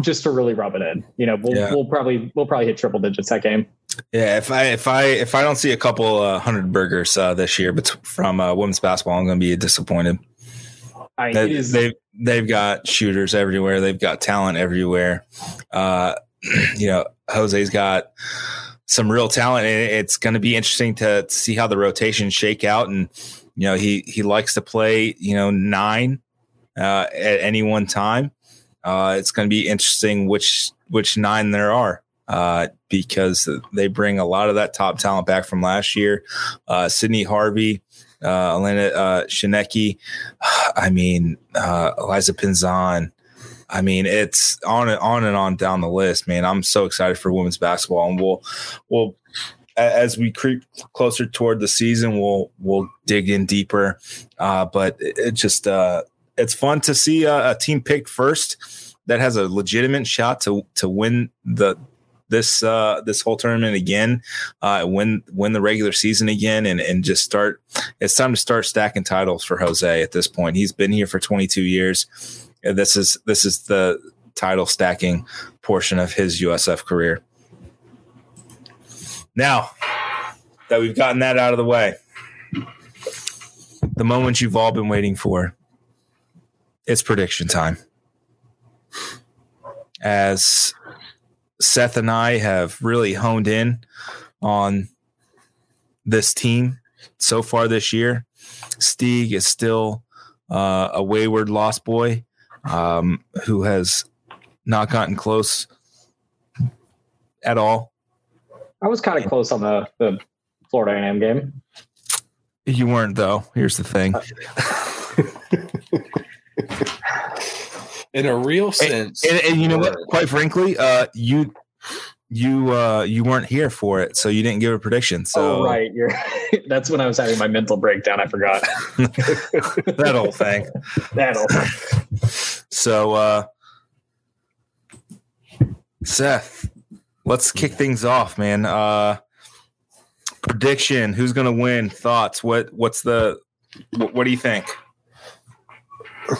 just to really rub it in. You know, we'll, yeah. we'll probably we'll probably hit triple digits that game. Yeah, if I if I if I don't see a couple uh, hundred burgers uh, this year, but from uh, women's basketball, I'm going to be disappointed. I, they, is, they've they've got shooters everywhere. They've got talent everywhere. Uh, you know, Jose's got some real talent. And it's going to be interesting to see how the rotations shake out. And you know, he he likes to play you know nine uh, at any one time. Uh, it's going to be interesting which which nine there are uh, because they bring a lot of that top talent back from last year. Uh, Sydni Harvey, uh, Elena uh, Tsineke, I mean, uh, Elisa Pinzan. I mean, it's on and on and on down the list, man. I'm so excited for women's basketball, and we'll we'll as we creep closer toward the season, we'll we'll dig in deeper. Uh, but it, it just uh, it's fun to see a, a, team pick first that has a legitimate shot to to win the this uh, this whole tournament again, uh, win win the regular season again, and and just start. It's time to start stacking titles for Jose at this point. He's been here for 22 years. This is this is the title stacking portion of his USF career. Now that we've gotten that out of the way, the moment you've all been waiting for. It's prediction time. As Seth and I have really honed in on this team so far this year. Steeg is still uh, a wayward lost boy um, who has not gotten close at all. I was kind of close on the, the Florida A&M game. You weren't though. Here's the thing. in a real sense. And, and, and you know what? Quite frankly, uh, you you uh, you weren't here for it, so you didn't give a prediction. So oh, right, you're. that's when I was having my mental breakdown. I forgot that whole thing. that whole thing. So, uh, Seth, let's kick things off, man. Uh, prediction: Who's going to win? Thoughts? What What's the? What, what do you think?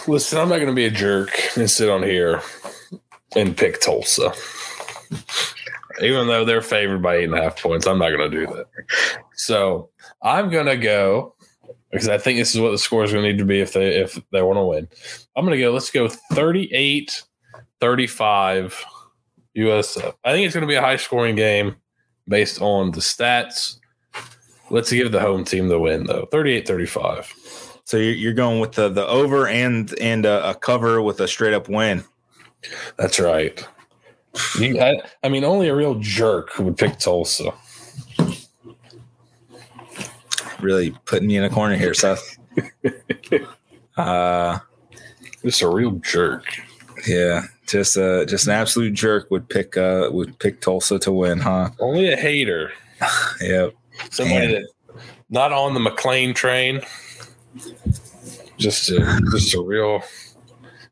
Listen, I'm not going to be a jerk and sit on here and pick Tulsa. Even though they're favored by eight and a half points, I'm not going to do that. So I'm going to go because I think this is what the score is going to need to be if they if they want to win. I'm going to go. Let's go 38 35 USF. I think it's going to be a high scoring game based on the stats. Let's give the home team the win though. 38 35. So you're going with the the over and and a, a cover with a straight up win. That's right. You, I, I, mean, only a real jerk would pick Tulsa. Really putting me in a corner here, Seth. uh, just a real jerk. Yeah, just uh, just an absolute jerk would pick uh would pick Tulsa to win, huh? Only a hater. yep. Somebody that not on the McClain train. Just a, just a real,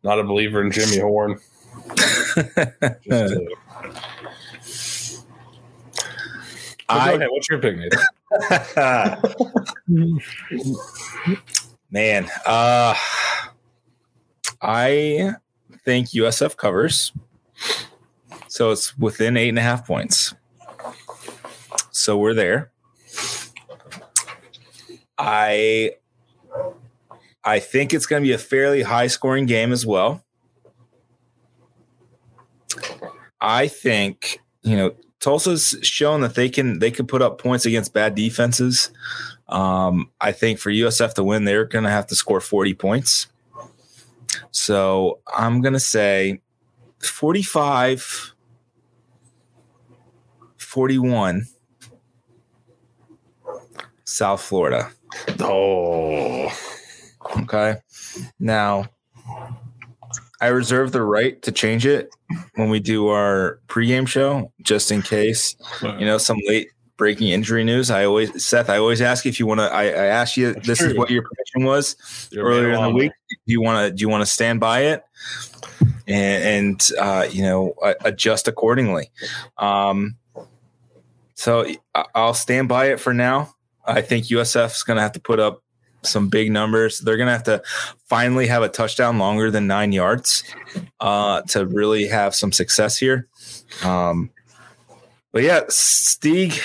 not a believer in Jimmy Horn. a, I, go ahead. What's your pick, Man, uh, I think USF covers. So it's within eight and a half points. So we're there. I I think it's going to be a fairly high scoring game as well. I think, you know, Tulsa's shown that they can they can put up points against bad defenses. Um, I think for USF to win, they're going to have to score 40 points. So I'm going to say 45 41 South Florida. Oh. Okay. Now, I reserve the right to change it when we do our pregame show, just in case, you know, some late breaking injury news. I always, Seth, I always ask if you want to. I, I asked you, That's this true. is what your prediction was You're earlier in the week. Do you want to? Do you want to stand by it and, and uh, you know adjust accordingly? Um, so I'll stand by it for now. I think USF is going to have to put up some big numbers. They're going to have to finally have a touchdown longer than nine yards uh, to really have some success here. Um, but yeah, Steeg.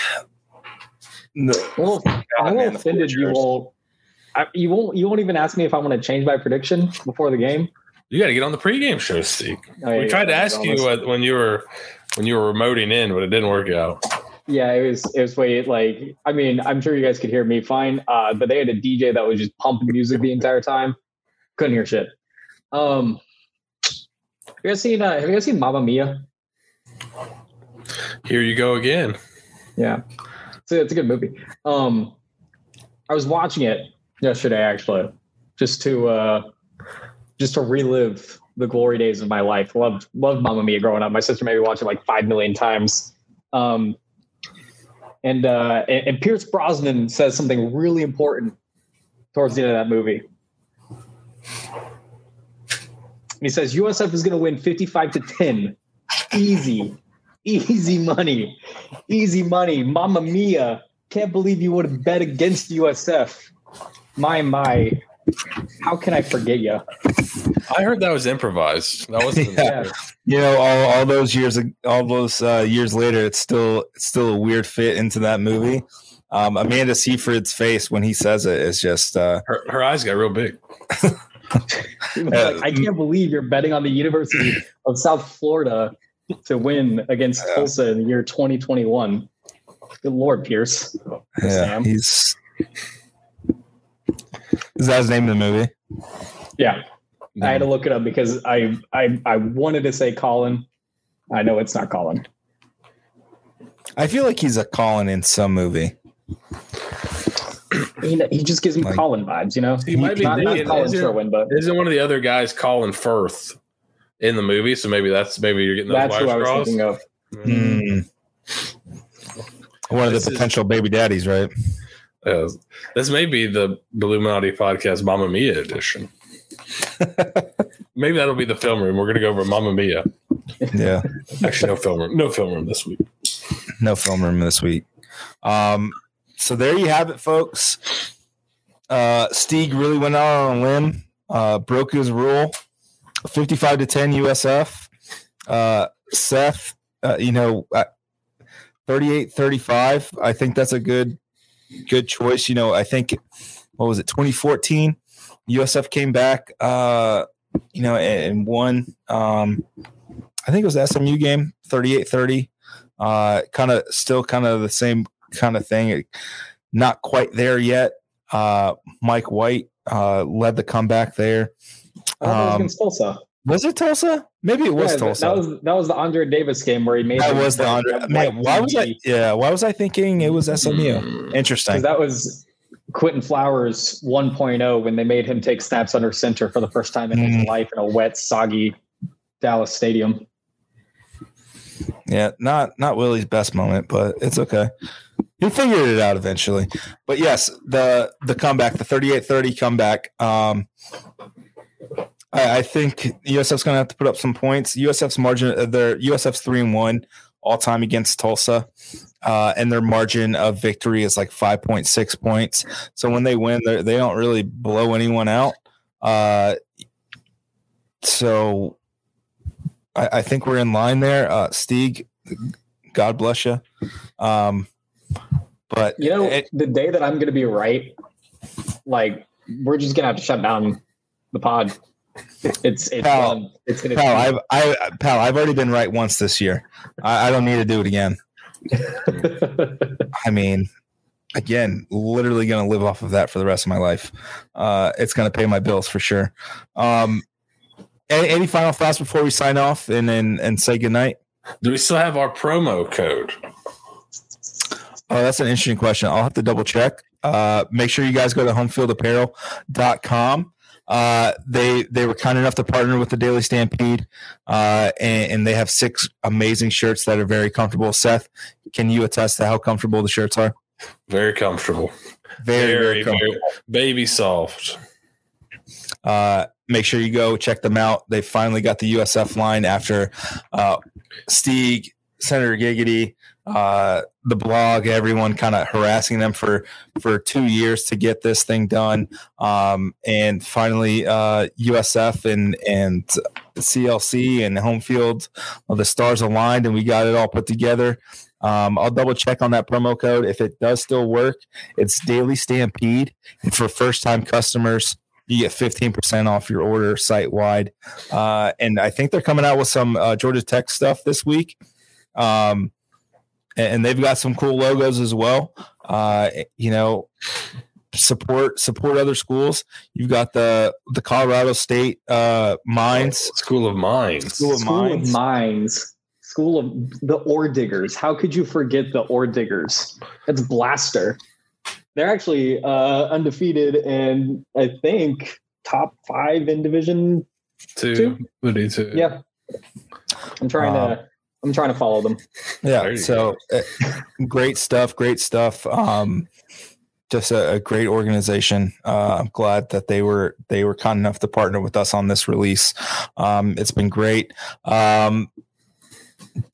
No, well, God, I'm man, offended. You will. I, you won't. You won't even ask me if I want to change my prediction before the game. You got to get on the pregame show, Steeg. Oh, we yeah, tried to ask you when you were when you were remoting in, but it didn't work out. Yeah, it was it was way like I mean, I'm sure you guys could hear me fine. Uh, but they had a DJ that was just pumping music the entire time. Couldn't hear shit. Um have you guys seen uh, have you guys seen Mamma Mia? Here you go again. Yeah. It's a, it's a good movie. Um I was watching it yesterday actually, just to uh just to relive the glory days of my life. Loved loved Mamma Mia growing up. My sister maybe watched it like five million times. Um and uh and, Pierce Brosnan says something really important towards the end of that movie. And he says USF is going to win 55 to 10. Easy. Easy money. Easy money. Mamma mia. Can't believe you would have bet against USF. My my. How can I forget you? I heard that was improvised. That wasn't. Yeah. You know, all, all those years, all those uh, years later, it's still it's still a weird fit into that movie. Um, Amanda Seyfried's face when he says it is just uh, Her, her eyes got real big. Like, I can't believe you're betting on the University of South Florida to win against Yeah. Tulsa in the year 2021. Good Lord, Pierce. yeah, Sam. he's is that his name in the movie? Yeah. I had to look it up because I I I wanted to say Colin. I know it's not Colin. I feel like he's a Colin in some movie. He, he just gives me Like- Colin vibes, you know. He might be not, not Colin isn't- Sherwin, but Isn't one of the other guys Colin Firth in the movie? So maybe that's maybe you're getting those that's who I was crossed. thinking of. Mm. One of This the is- potential baby daddies, right? Uh, this may be the Illuminati podcast Mamma Mia edition. maybe that'll be the film room. We're gonna go over Mamma Mia. Yeah, Actually, no film room. No film room this week. no film room this week. Um, so there you have it, folks. Uh, Steeg really went out on a limb, uh, broke his rule, fifty-five to ten USF. Uh, Seth, uh, you know, uh, 38-35. I think that's a good, good choice. You know, I think what was it, twenty fourteen? USF came back, uh, you know, and, and won. Um, I think it was the SMU game, 38-30. Uh, kind of still kind of the same kind of thing. Not quite there yet. Uh, Mike White uh, led the comeback there. I thought it was Um, against Tulsa. Was it Tulsa? Maybe it was Yeah, Tulsa. That was that was the Andre Davis game where he made That was the break Andre. that Man, why was I? Yeah, why was I thinking it was SMU? Mm. Interesting. Because that was Quinton Flowers 1.0 when they made him take snaps under center for the first time in his Mm. life in a wet, soggy Dallas stadium. Yeah, not not Willie's best moment, but it's okay. He figured it out eventually. But yes, the the comeback, the 38-30 comeback. Um I, I think USF's gonna have to put up some points. USF's margin uh, their USF's three and one all time against Tulsa. Uh, and their margin of victory is like 5.6 points. So when they win, they they don't really blow anyone out. Uh, so I, I think we're in line there. Uh, Steeg, God bless you. Um, but You know, it- the day that I'm going to be right, like we're just going to have to shut down the pod. It's it's Pal, done. It's going pal, I've I pal, I've already been right once this year. I, I don't need to do it again. I mean, again, literally going to live off of that for the rest of my life. Uh, it's going to pay my bills for sure. Um, any, any final thoughts before we sign off and and, and say goodnight? Do we still have our promo code? Oh, that's an interesting question. I'll have to double check. Uh, make sure you guys go to homefieldapparel.com. Uh, they they were kind enough to partner with the Daily Stampede, uh, and, and they have six amazing shirts that are very comfortable. Seth, can you attest to how comfortable the shirts are? Very comfortable. Very, very, Very, comfortable. very baby soft. Uh, make sure you go check them out. They finally got the USF line after uh, Steeg, Senator Giggity, uh, the blog, everyone kind of harassing them for for two years to get this thing done. Um, and finally, uh, USF and and CLC and home field, well, the stars aligned, and we got it all put together. Um, I'll double check on that promo code. If it does still work, it's Daily Stampede. And for first time customers, you get 15% off your order site wide. Uh, and I think they're coming out with some uh, Georgia Tech stuff this week. Um, and they've got some cool logos as well. Uh, you know, support support other schools. You've got the the Colorado State uh, Mines School of Mines. School of School Mines. of Mines. School of the Ore Diggers. How could you forget the Ore Diggers? That's Blaster. They're actually uh, undefeated and I think top five in Division. Two. Two? Would two. Yeah, I'm trying to. I'm trying to follow them. Yeah. So uh, great stuff. Great stuff. Um, just a, a great organization. Uh, I'm glad that they were they were kind enough to partner with us on this release. Um, it's been great. Um,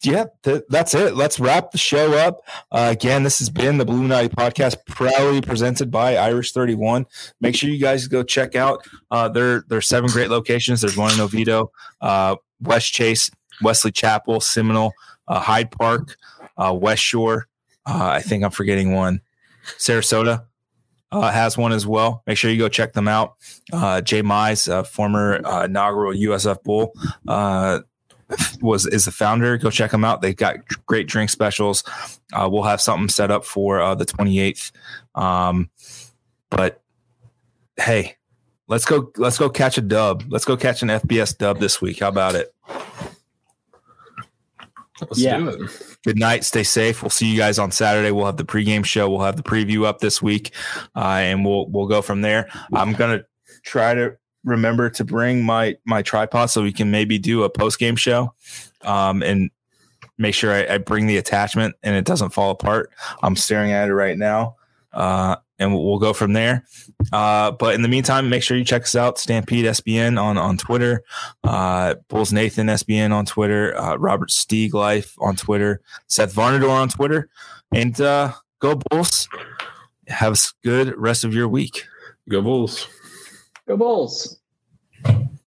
yeah, th- that's it. Let's wrap the show up. Uh, again, this has been the Blue Night Podcast, proudly presented by Irish Thirty One. Make sure you guys go check out uh, their their seven great locations. There's one in Oviedo, uh, West Chase, Wesley Chapel, Seminole, uh, Hyde Park, uh, West Shore. Uh, I think I'm forgetting one. Sarasota uh, has one as well. Make sure you go check them out. Uh, Jay Mize, former inaugural USF Bull, was is the founder. Go check them out. They've got great drink specials. We'll have something set up for the 28th. Um, but hey, let's go. Let's go catch a dub. Let's go catch an FBS dub this week. How about it? Let's Yeah. do it. good night. Stay safe. We'll see you guys on Saturday. We'll have the pregame show. We'll have the preview up this week, uh, and we'll we'll go from there. I'm gonna try to remember to bring my my tripod so we can maybe do a post game show, um, and make sure I, I bring the attachment and it doesn't fall apart. I'm staring at it right now, uh, and we'll, we'll go from there. Uh, but in the meantime, make sure you check us out. Stampede SBN on on Twitter, uh, Bulls Nathan SBN on Twitter, uh, Robert Steeg Life on Twitter, Seth Varnador on Twitter, and uh, go Bulls. Have a good rest of your week. Go Bulls. Go Bulls.